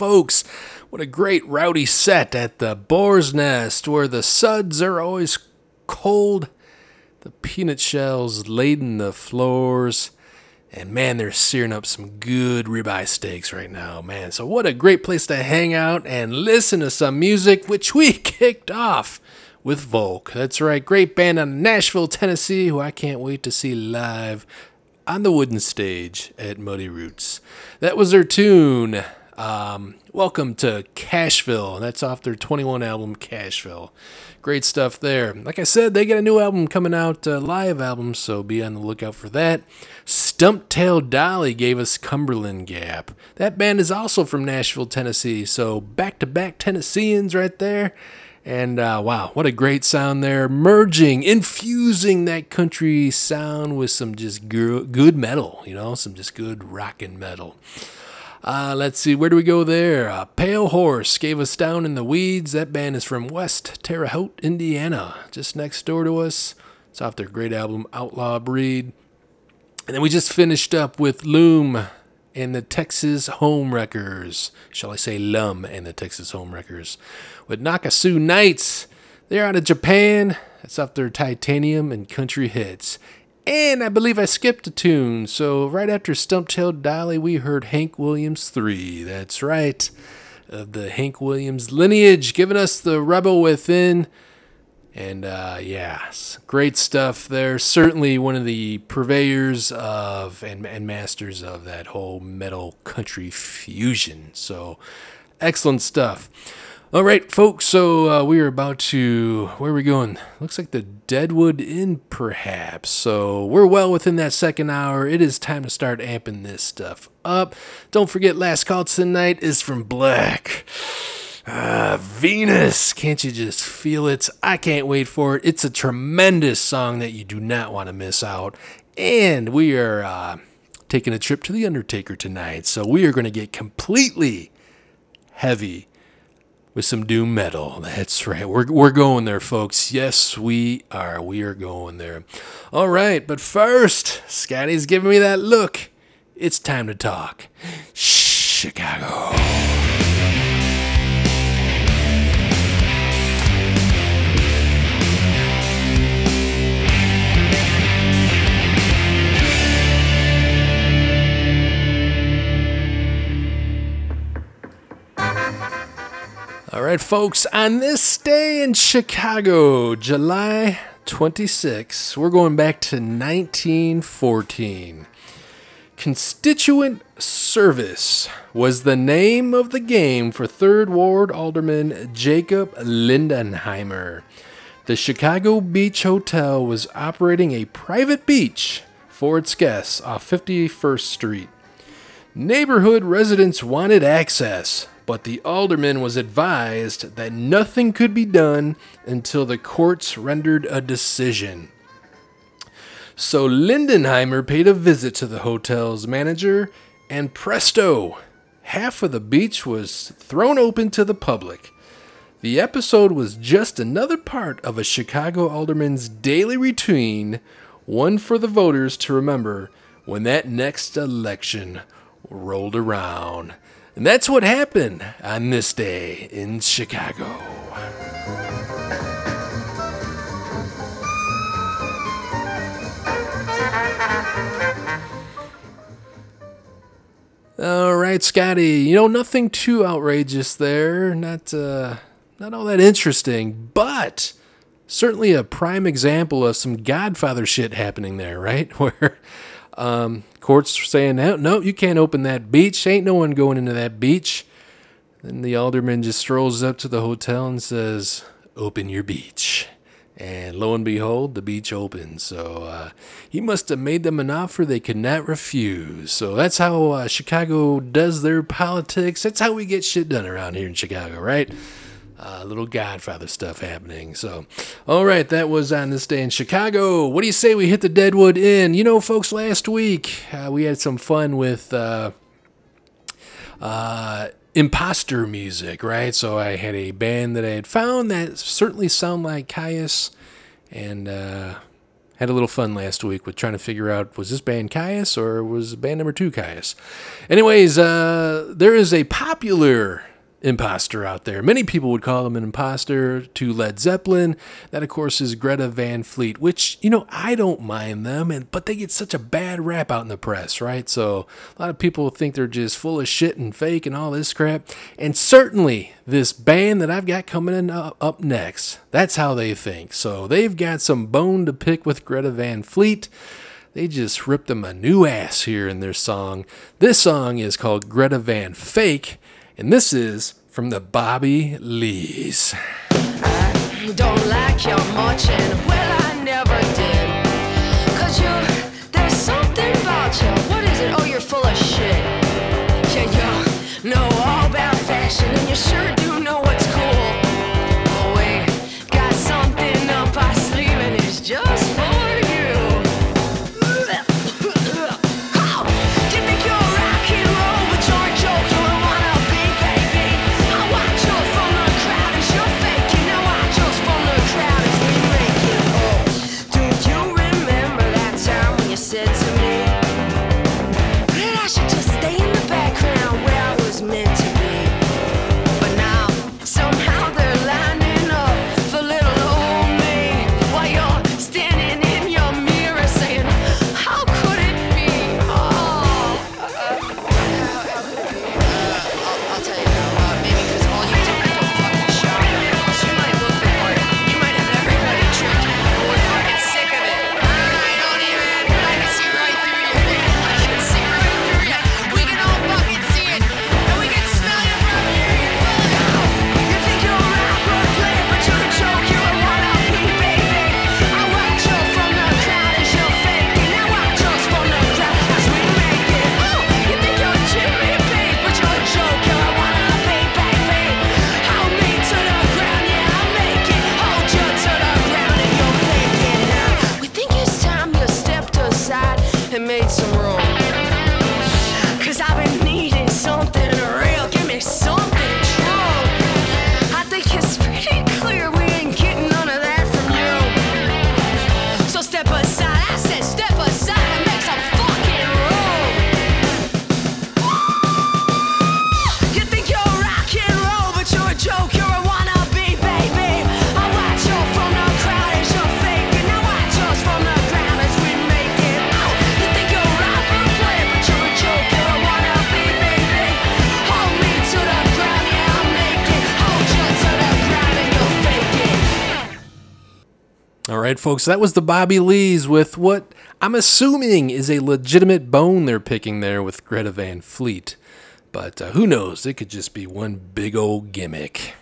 Folks. What a great rowdy set at the Boar's Nest where the suds are always cold, the peanut shells laden the floors, and man, they're searing up some good ribeye steaks right now, man. So, what a great place to hang out and listen to some music, which we kicked off with Volk. That's right, great band out of Nashville, Tennessee, who I can't wait to see live on the wooden stage at Muddy Roots. That was their tune. Um, welcome to Cashville. That's off their 21 album, Cashville. Great stuff there. Like I said, they got a new album coming out, uh, live album, so be on the lookout for that. Stump Tail Dolly gave us Cumberland Gap. That band is also from Nashville, Tennessee, so back to back Tennesseans right there. And uh, wow, what a great sound there. Merging, infusing that country sound with some just good metal, you know, some just good rockin' metal. Uh, let's see, where do we go there? Uh, Pale Horse gave us Down in the Weeds. That band is from West Terre Haute, Indiana, just next door to us. It's off their great album, Outlaw Breed. And then we just finished up with Loom and the Texas Home Wreckers. Shall I say Lum and the Texas Home Wreckers. With Nakasu Nights. They're out of Japan. That's off their Titanium and Country Hits. And I believe I skipped a tune. So right after Stump Tail Dolly, we heard Hank Williams 3. That's right. Of the Hank Williams lineage, giving us the Rebel Within. And uh, yeah, great stuff there. Certainly one of the purveyors of and, and masters of that whole metal country fusion. So excellent stuff. All right, folks. So uh, we are about to where are we going? Looks like the Deadwood Inn, perhaps. So we're well within that second hour. It is time to start amping this stuff up. Don't forget, last call tonight is from Black. Ah, Venus, can't you just feel it? I can't wait for it. It's a tremendous song that you do not want to miss out. And we are uh, taking a trip to The Undertaker tonight. So we are going to get completely heavy with some doom metal. That's right. We're, we're going there, folks. Yes, we are. We are going there. All right. But first, Scotty's giving me that look. It's time to talk. Chicago. All right, folks, on this day in Chicago, July 26, we're going back to 1914. Constituent Service was the name of the game for 3rd Ward Alderman Jacob Lindenheimer. The Chicago Beach Hotel was operating a private beach for its guests off 51st Street. Neighborhood residents wanted access, but the alderman was advised that nothing could be done until the courts rendered a decision. So Lindenheimer paid a visit to the hotel's manager, and presto, half of the beach was thrown open to the public. The episode was just another part of a Chicago alderman's daily routine, one for the voters to remember when that next election rolled around. And that's what happened on this day in Chicago. All right, Scotty. You know nothing too outrageous there. Not uh, not all that interesting, but certainly a prime example of some Godfather shit happening there, right? Where um, courts saying, no, no, you can't open that beach. Ain't no one going into that beach. Then the alderman just strolls up to the hotel and says, open your beach. And lo and behold, the beach opens. So uh, he must have made them an offer they could not refuse. So that's how uh, Chicago does their politics. That's how we get shit done around here in Chicago, right? uh, little Godfather stuff happening. So, all right, that was on this day in Chicago. What do you say we hit the Deadwood Inn? You know, folks, last week uh, we had some fun with. Uh, uh, imposter music, right? So I had a band that I had found that certainly sound like Kyuss, and uh, had a little fun last week with trying to figure out was this band Kyuss or was band number two Kyuss. Anyways, uh, there is a popular imposter out there. Many people would call him an imposter to Led Zeppelin. That, of course, is Greta Van Fleet, which, you know, I don't mind them, and but they get such a bad rap out in the press, right? So a lot of people think they're just full of shit and fake and all this crap. And certainly this band that I've got coming in uh, up next, that's how they think. So they've got some bone to pick with Greta Van Fleet they just ripped them a new ass here in their song. This song is called Greta Van Fake, and this is from the Bobby Lees. I don't like your marching. Well, I never did. Cause you right, folks, that was the Bobby Lees with what I'm assuming is a legitimate bone they're picking there with Greta Van Fleet. But uh, who knows? It could just be one big old gimmick.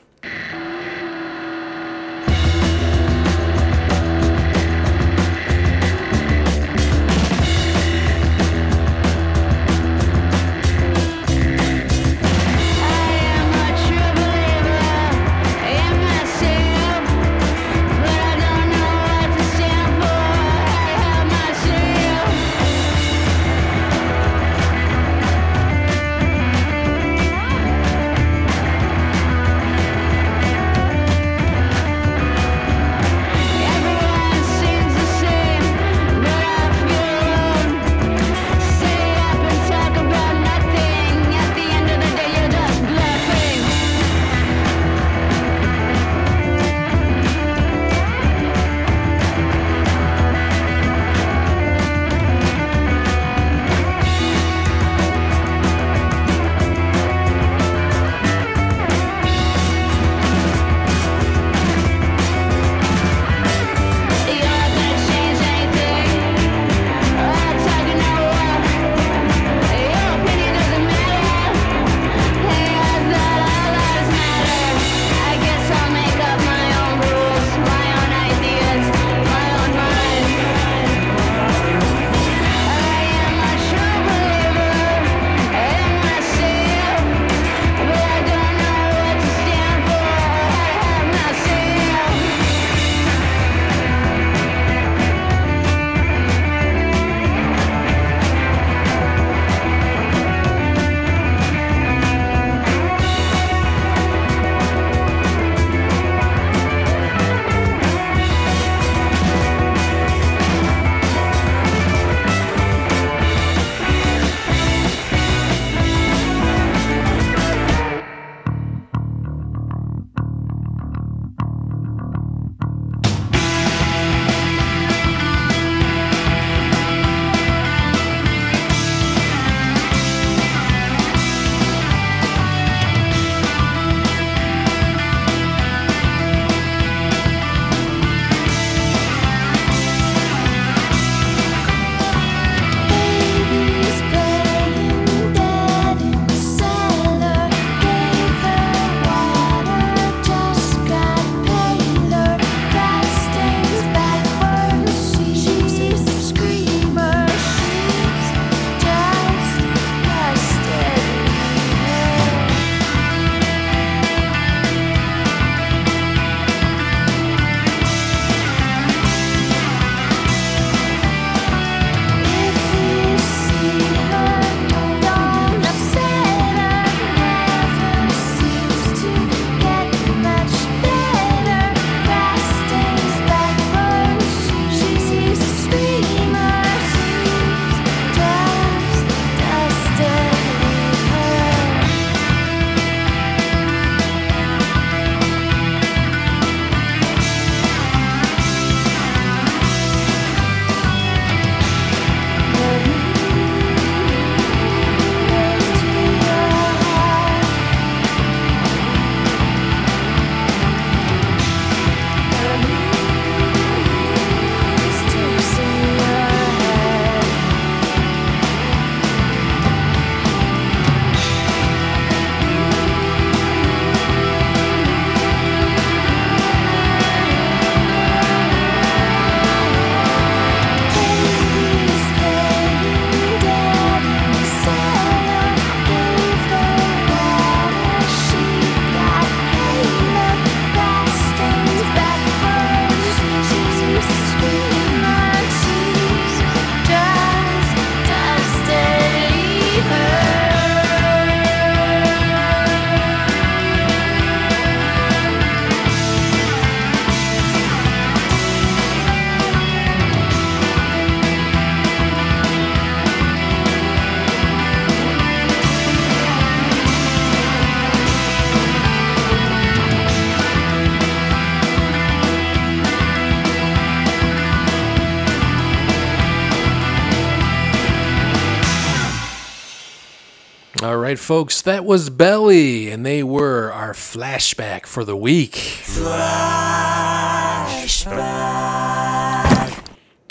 Right, folks, that was Belly, and they were our flashback for the week.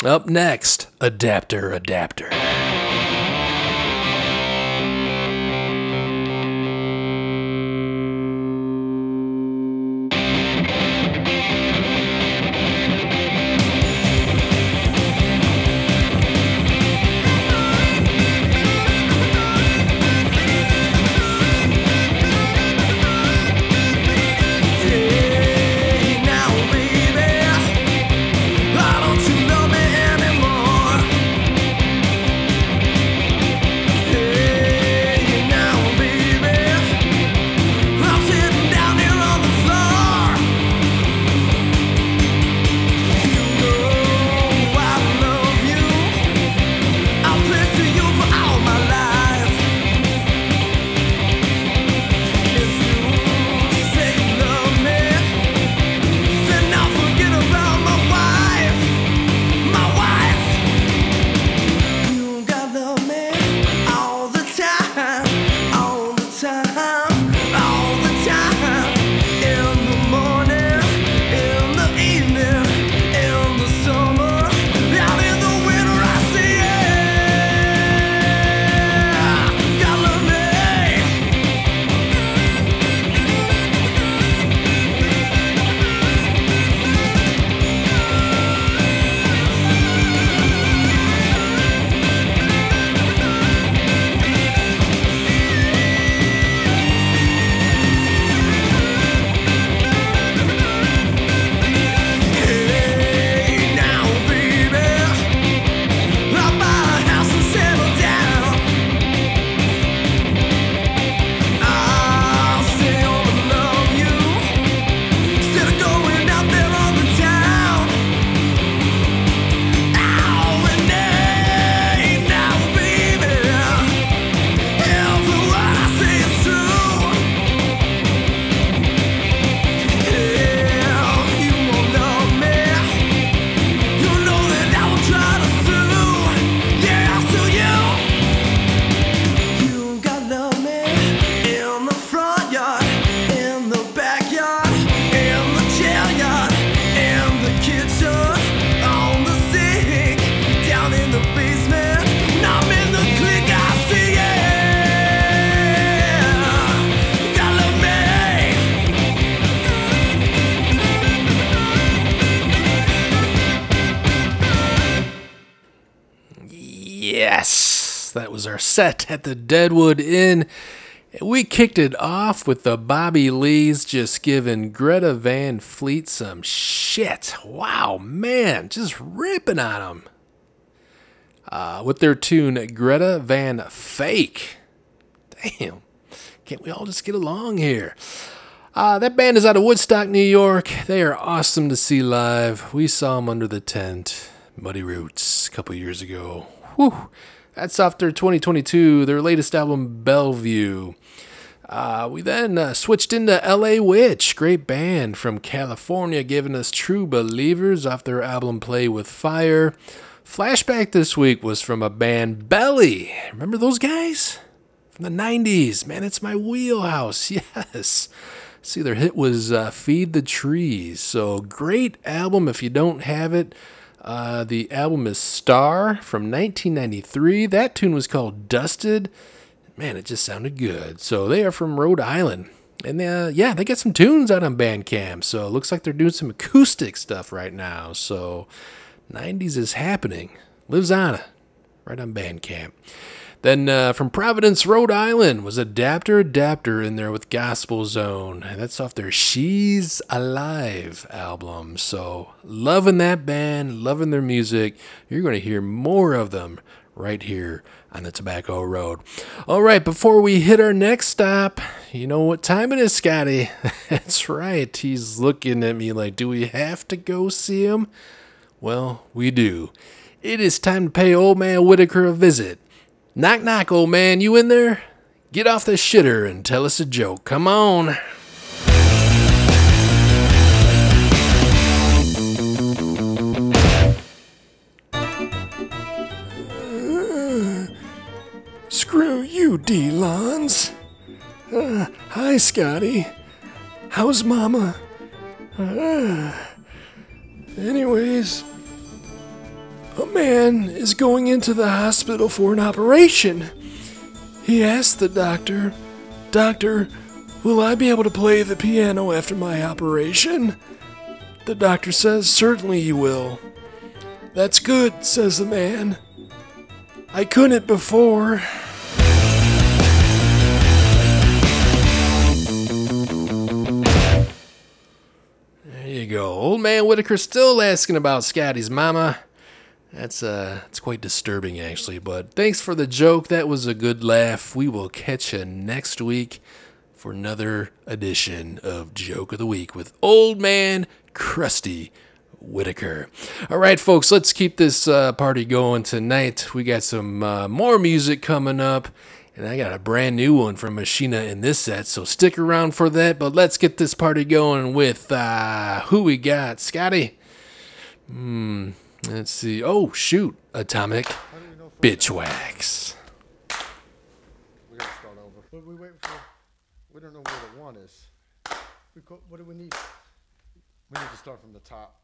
Up next, Adapter Adapter. Set at the Deadwood Inn. We kicked it off with the Bobby Lees just giving Greta Van Fleet some shit. Wow, man, just ripping on them. Uh, with their tune Greta Van Fake. Damn, can't we all just get along here? Uh, that band is out of Woodstock, New York. They are awesome to see live. We saw them under the tent, Muddy Roots, a couple years ago. Whew. That's off their 2022, their latest album, Bellevue. Uh, we then uh, switched into LA Witch, great band from California, giving us True Believers off their album Play with Fire. Flashback this week was from a band, Belly. Remember those guys? From the 90s. Man, it's my wheelhouse. Yes. See, their hit was uh, Feed the Trees. So, great album if you don't have it. Uh, the album is Star from 1993. That tune was called Dusted. Man, it just sounded good. So, they are from Rhode Island. And uh, yeah, they got some tunes out on Bandcamp. So, it looks like they're doing some acoustic stuff right now. So, 90s is happening. Lives on right on Bandcamp. Then uh, from Providence, Rhode Island was Adapter Adapter in there with Gospel Zone. And that's off their She's Alive album. So loving that band, loving their music. You're going to hear more of them right here on the Tobacco Road. All right, before we hit our next stop, you know what time it is, Scotty? That's right. He's looking at me like, do we have to go see him? Well, we do. It is time to pay old man Whitaker a visit. Knock, knock, old man, you in there? Get off the shitter and tell us a joke. Come on. Screw you, D-Lonz. Uh, hi, Scotty. How's Mama? Uh, anyways, a man is going into the hospital for an operation. He asked the doctor, Doctor, will I be able to play the piano after my operation? The doctor says, Certainly you will. That's good, says the man. I couldn't before. There you go. Old man Whitaker still asking about Scotty's mama. That's uh it's quite disturbing actually, but thanks for the joke. That was a good laugh. We will catch you next week for another edition of Joke of the Week with Old Man Krusty Whitaker. All right, folks, let's keep this uh, party going tonight. We got some uh, more music coming up, and I got a brand new one from Machina in this set, so stick around for that. But let's get this party going with uh, who we got. Scotty? Hmm, let's see. Oh, shoot. Atomic Bitchwax. We gotta start over. What are we waiting for? We don't know where the one is. We co- what do we need? We need to start from the top.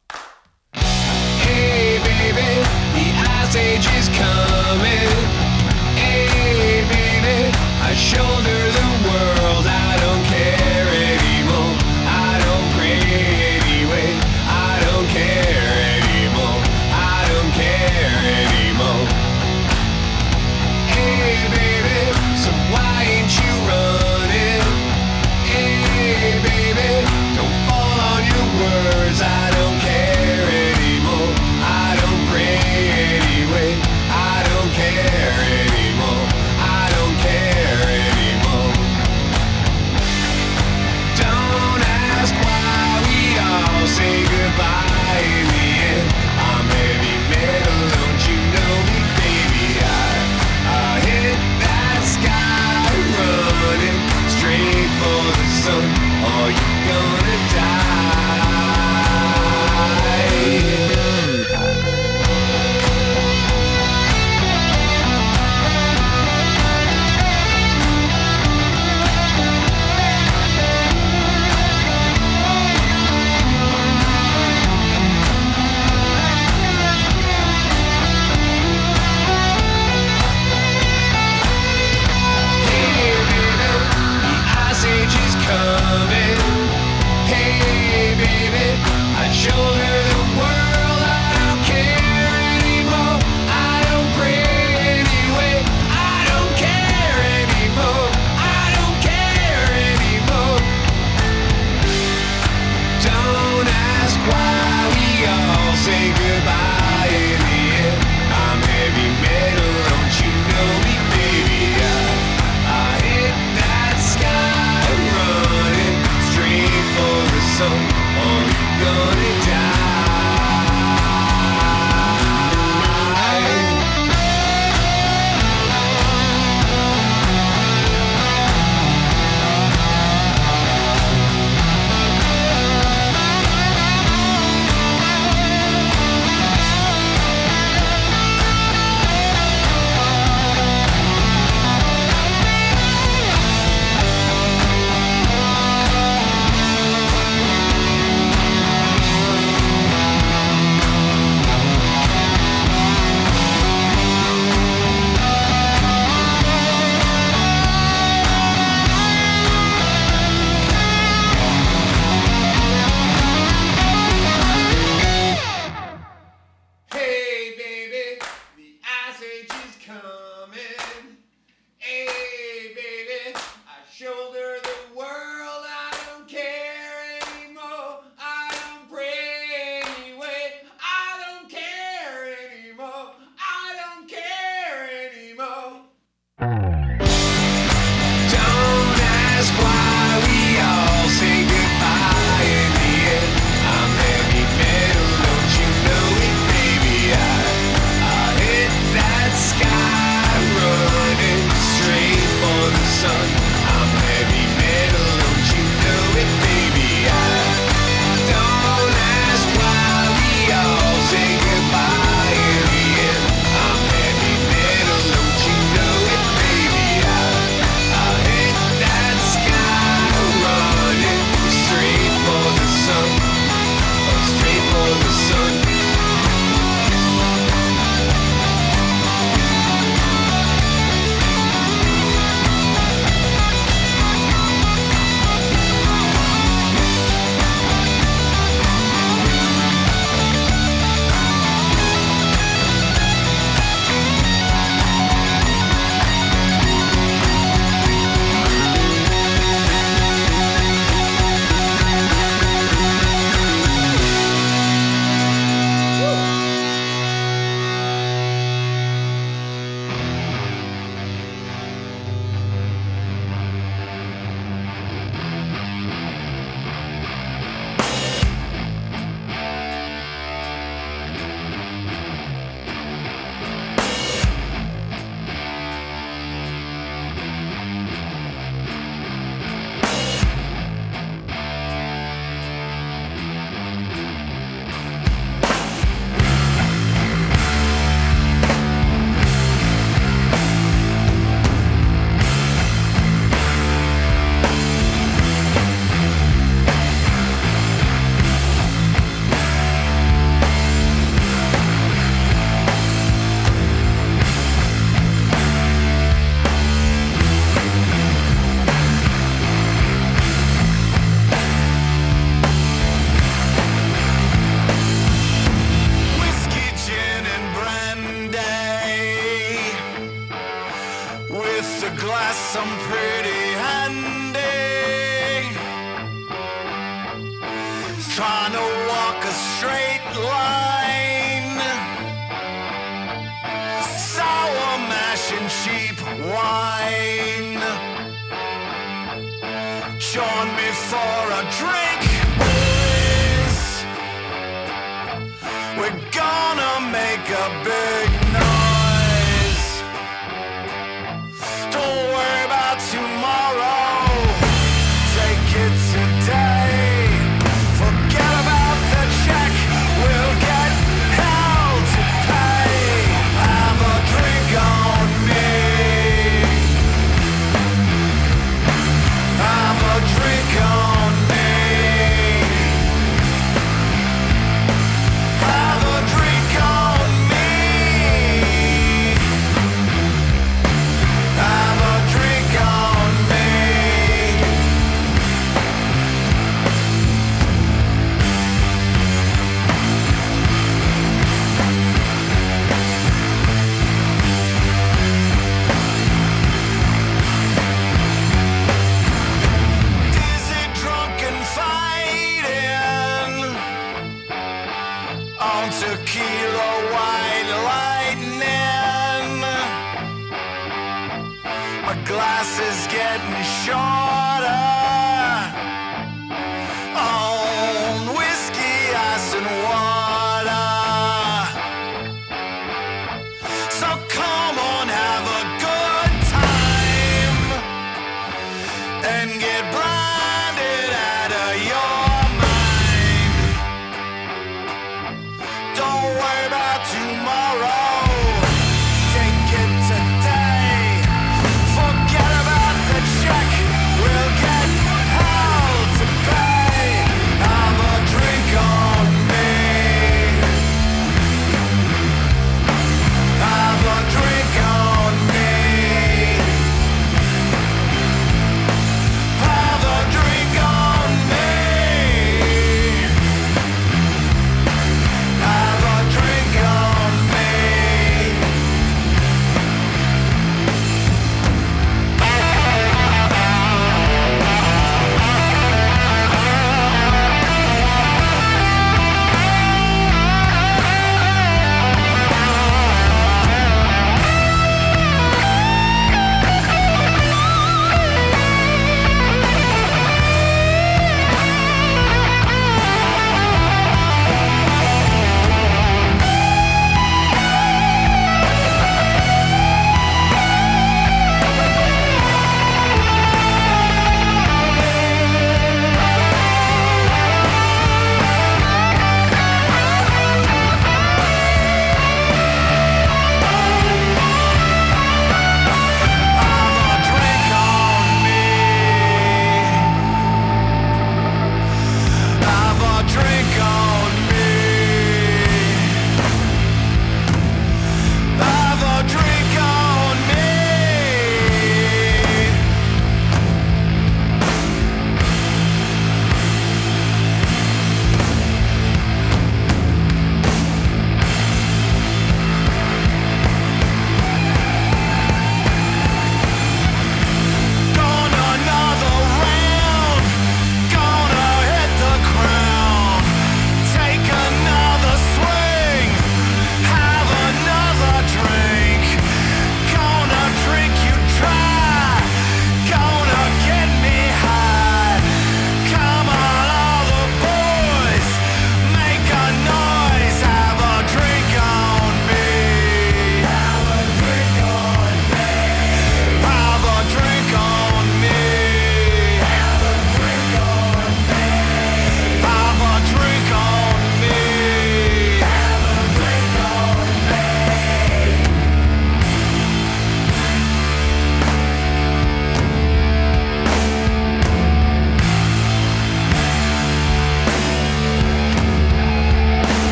Hey baby, the ice age is coming. Hey baby, I shoulder the world. I don't care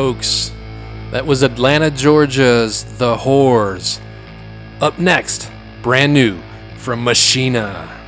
folks. That was Atlanta, Georgia's The Whores. Up next, brand new from Machina.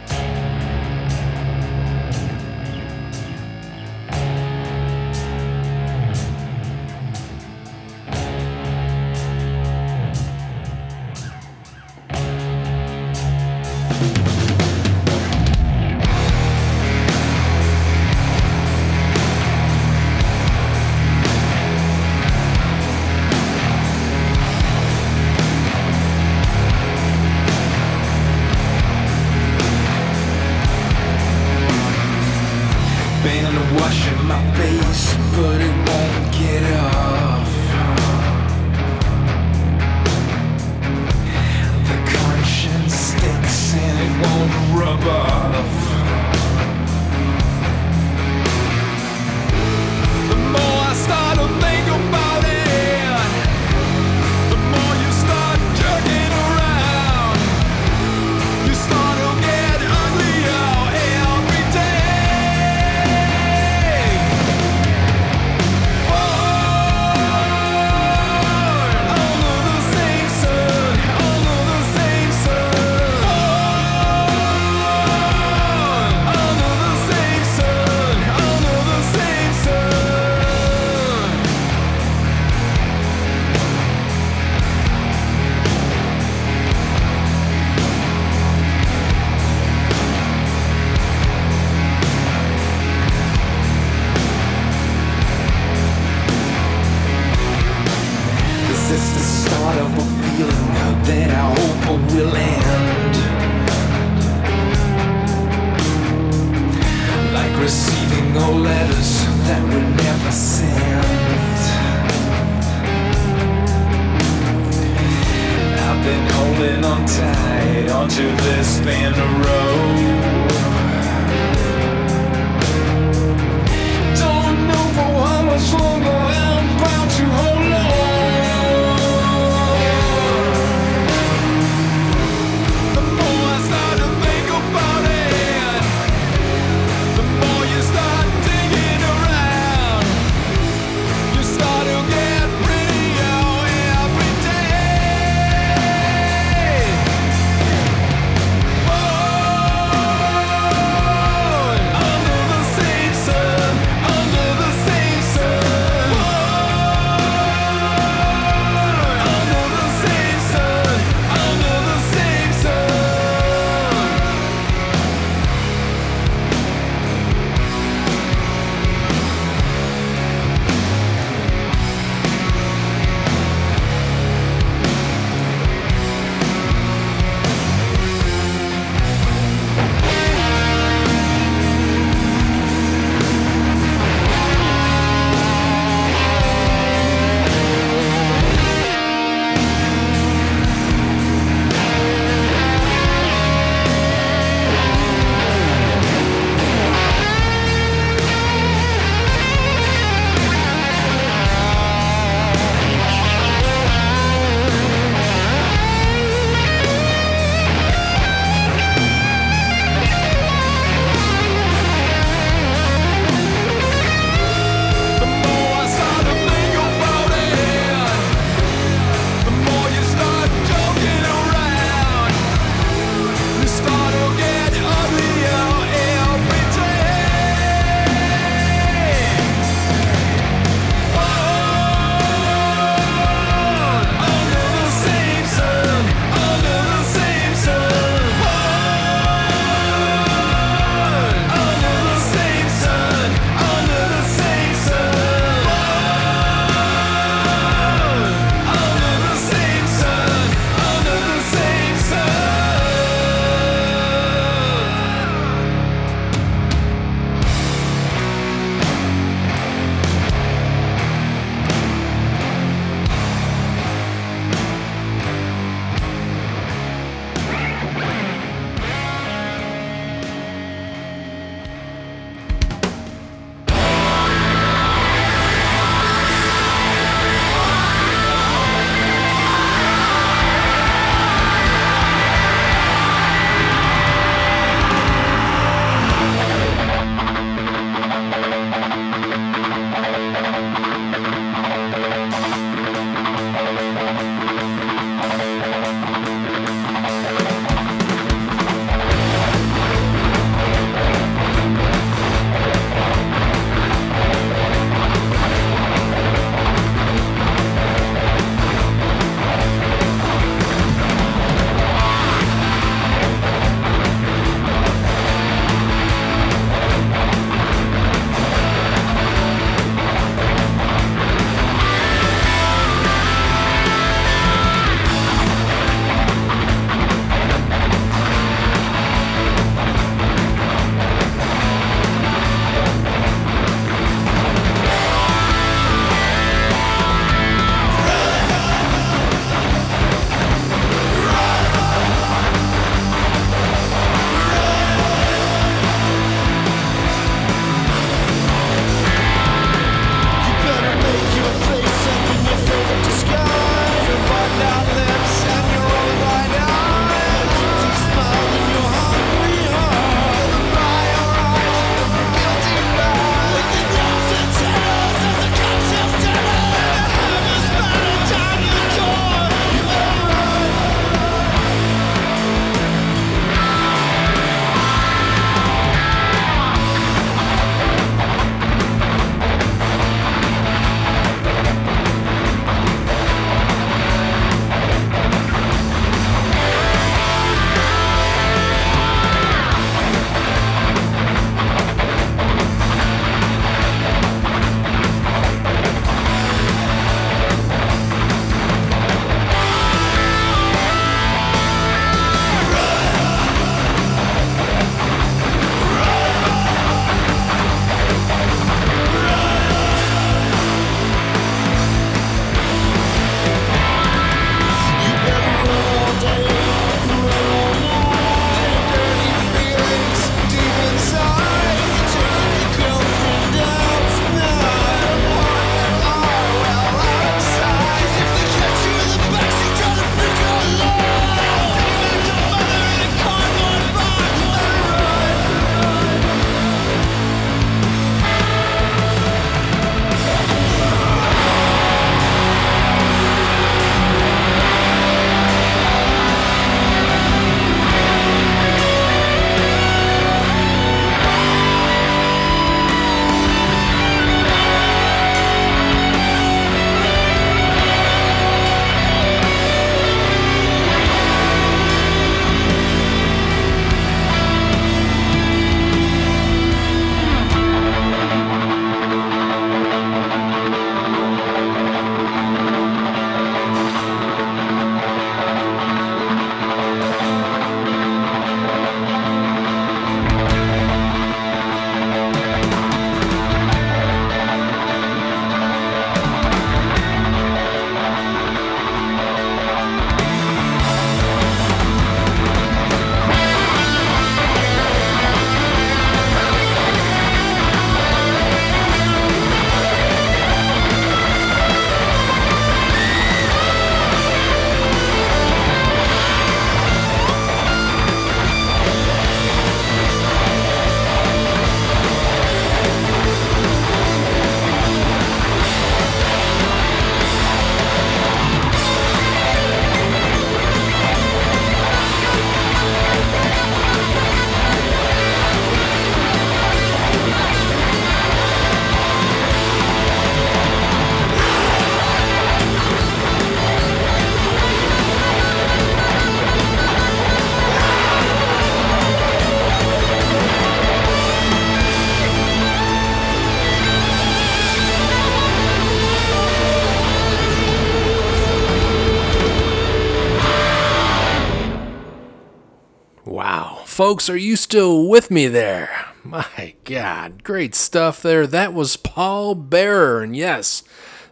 Folks, are you still with me there? My God, great stuff there. That was Paul Bearer, and yes,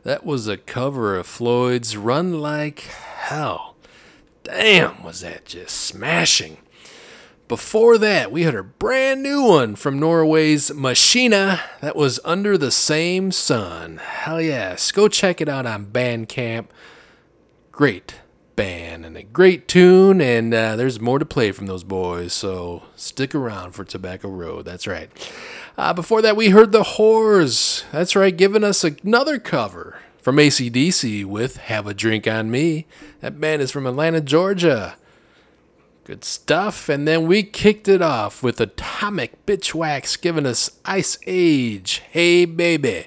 that was a cover of Floyd's Run Like Hell. Damn, was that just smashing. Before that, we had a brand new one from Norway's Machina that was Under the Same Sun. Hell yes, go check it out on Bandcamp. Great band and a great tune, and uh, there's more to play from those boys, so stick around for Tobacco Road. That's right. Uh, before that, we heard the Whores. That's right, giving us another cover from ACDC with Have a Drink on Me. That band is from Atlanta, Georgia. Good stuff. And then we kicked it off with Atomic Bitchwax giving us Ice Age. Hey, baby.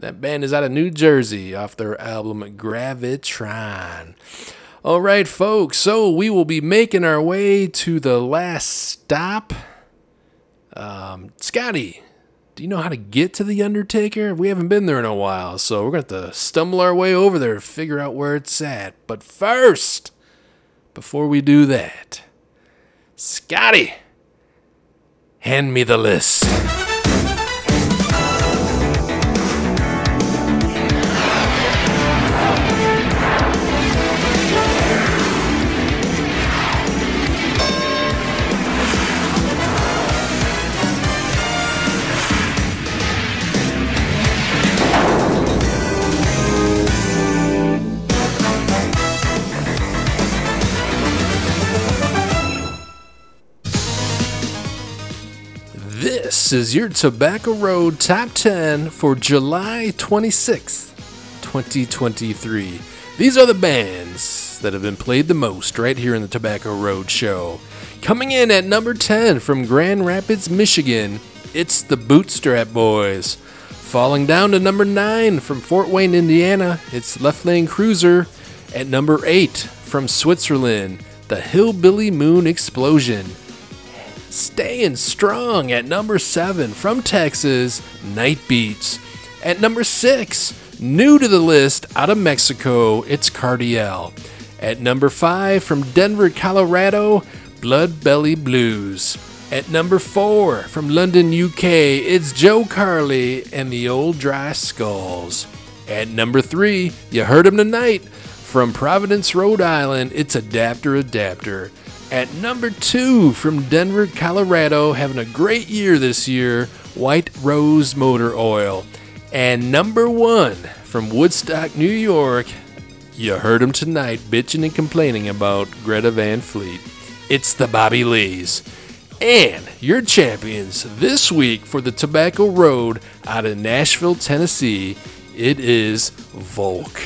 That band is out of New Jersey off their album Gravitron. All right, folks. So we will be making our way to the last stop. Um, Scotty, do you know how to get to the Undertaker? We haven't been there in a while, so we're going to have to stumble our way over there figure out where it's at. But first, before we do that, Scotty, hand me the list. This is your Tobacco Road Top 10 for July 26th, 2023. These are the bands that have been played the most right here in the Tobacco Road Show. Coming in at number 10 from Grand Rapids, Michigan, it's the Bootstrap Boys. Falling down to number 9 from Fort Wayne, Indiana, it's Left Lane Cruiser. At number 8 from Switzerland, the Hillbilly Moon Explosion. Staying strong at number 7 from Texas, Night Beats. At number 6, new to the list out of Mexico, it's Cardiel. At number 5 from Denver, Colorado, Blood Belly Blues. At number 4 from London, UK, it's Joe Carley and the Old Dry Skulls. At number 3, you heard him tonight, from Providence, Rhode Island, it's Adapter Adapter. At number two from Denver, Colorado, having a great year this year, White Rose Motor Oil. And number one from Woodstock, New York, you heard him tonight bitching and complaining about Greta Van Fleet. It's the Bobby Lees. And your champions this week for the Tobacco Road out of Nashville, Tennessee, it is Volk.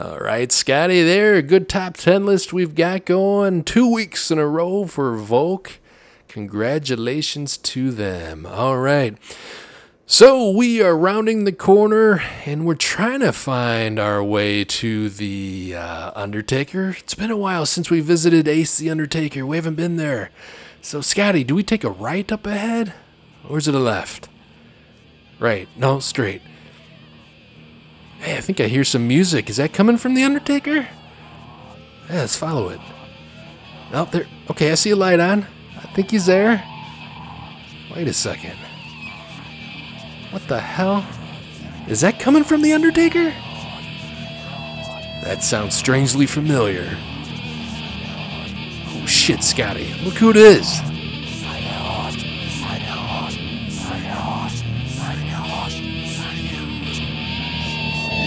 All right, Scotty, there. Good top 10 list we've got going. Two weeks in a row for Volk. Congratulations to them. All right. So we are rounding the corner and we're trying to find our way to the uh, Undertaker. It's been a while since we visited Ace the Undertaker. We haven't been there. So, Scotty, do we take a right up ahead or is it a left? Right. No, straight. Hey, I think I hear some music. Is that coming from the Undertaker? Yeah, let's follow it. Oh, there. Okay, I see a light on. I think he's there. Wait a second. What the hell? Is that coming from the Undertaker? That sounds strangely familiar. Oh shit, Scotty. Look who it is.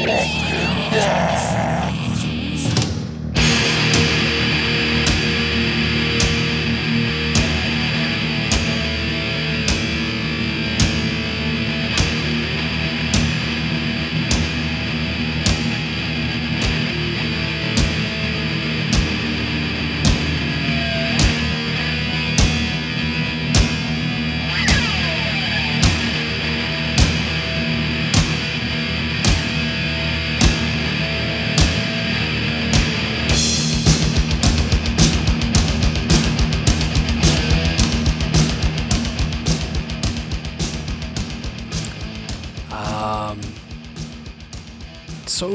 Yeah.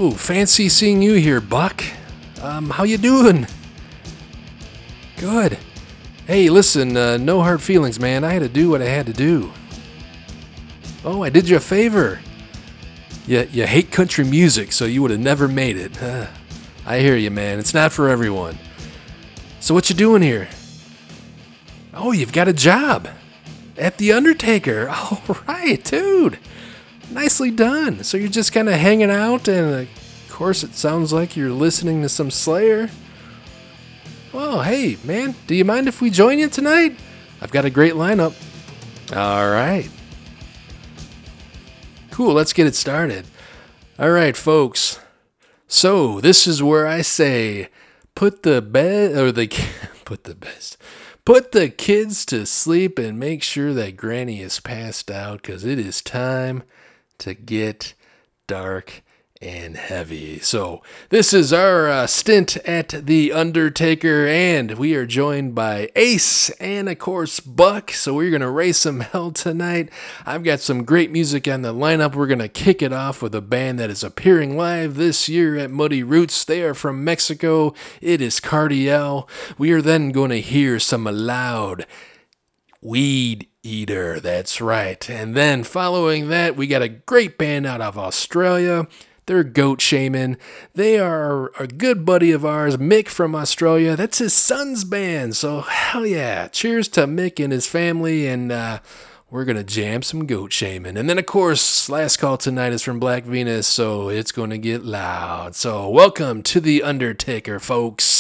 So fancy seeing you here, Buck. Um, how you doing? Good. Hey, listen, uh, no hard feelings, man. I had to do what I had to do. Oh, I did you a favor. You, you hate country music, so you would have never made it. I hear you, man. It's not for everyone. So what you doing here? Oh, you've got a job at the Undertaker. All right, dude. Nicely done. So you're just kind of hanging out, and of course, it sounds like you're listening to some Slayer. Well, hey, man, do you mind if we join you tonight? I've got a great lineup. All right. Cool, let's get it started. All right, folks. So, this is where I say put the bed or the put the best. Put the kids to sleep and make sure that Granny is passed out cuz it is time to get dark and heavy. So, this is our uh, stint at The Undertaker, and we are joined by Ace and, of course, Buck. So, we're going to raise some hell tonight. I've got some great music on the lineup. We're going to kick it off with a band that is appearing live this year at Muddy Roots. They are from Mexico. It is Cardiel. We are then going to hear some loud Weed Eater, that's right. And then following that, we got a great band out of Australia. They're Goat Shaman. They are a good buddy of ours, Mick from Australia. That's his son's band. So, hell yeah. Cheers to Mick and his family. And uh, we're going to jam some Goat Shaman. And then, of course, last call tonight is from Black Venus. So, it's going to get loud. So, welcome to The Undertaker, folks.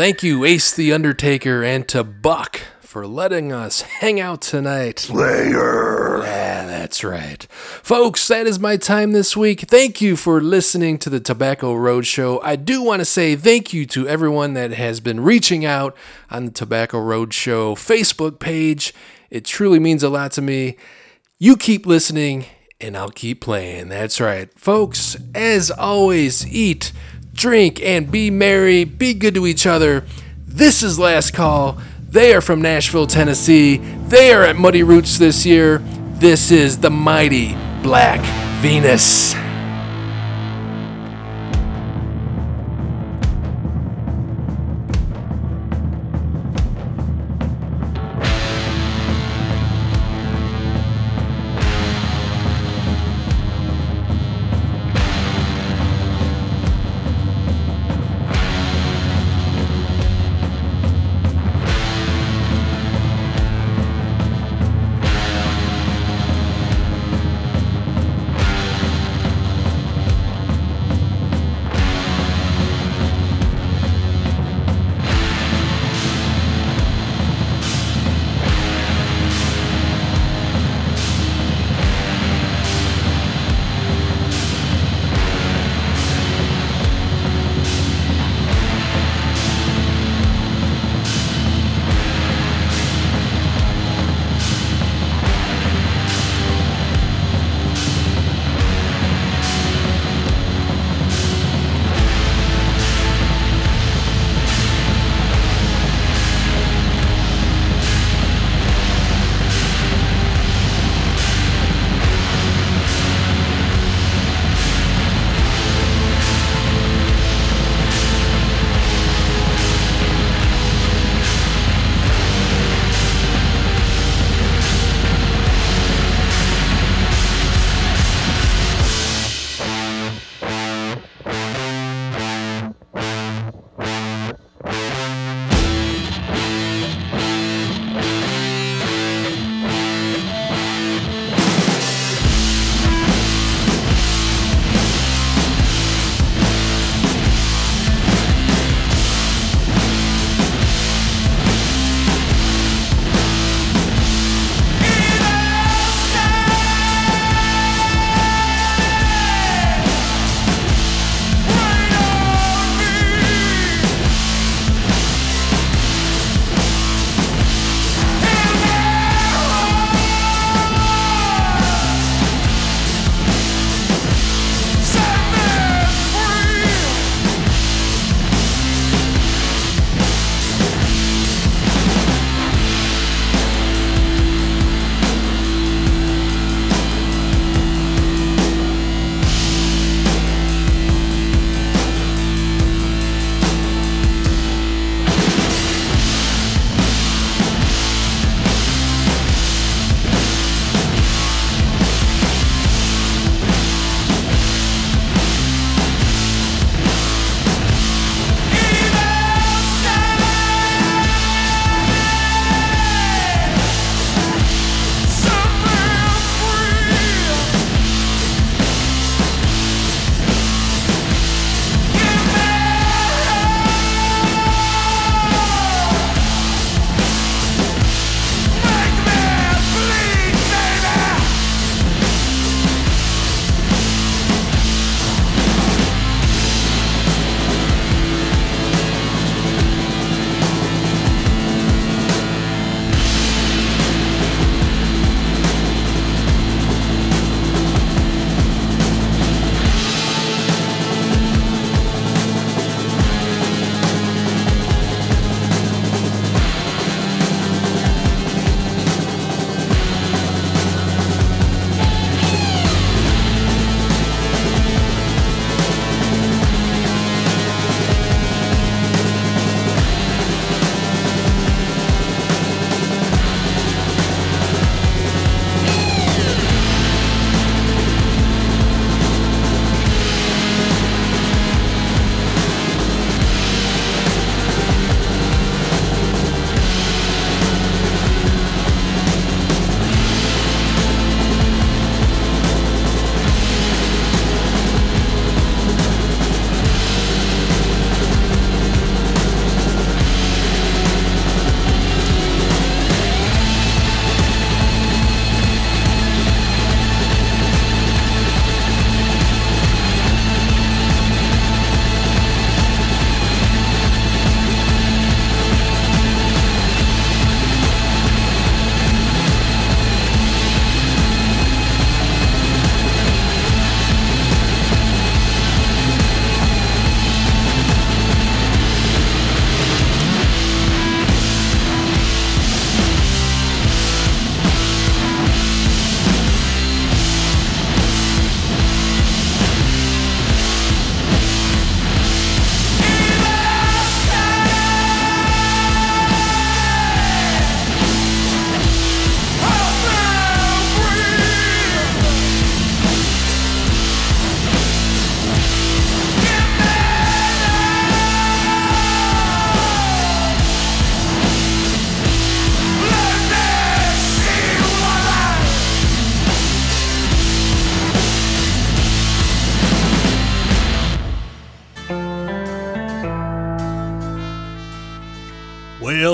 Thank you, Ace the Undertaker, and to Buck for letting us hang out tonight. Slayer! Yeah, that's right. Folks, that is my time this week. Thank you for listening to the Tobacco Road Show. I do want to say thank you to everyone that has been reaching out on the Tobacco Road Show Facebook page. It truly means a lot to me. You keep listening, and I'll keep playing. That's right. Folks, as always, eat, drink, and be merry. Be good to each other. This is Last Call. They are from Nashville, Tennessee. They are at Muddy Roots this year. This is the mighty Black Venus.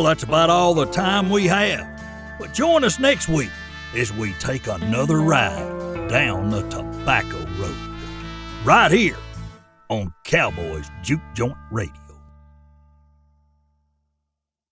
That's about all the time we have. But join us next week as we take another ride down the Tobacco Road. Right here on Cowboys Juke Joint Radio.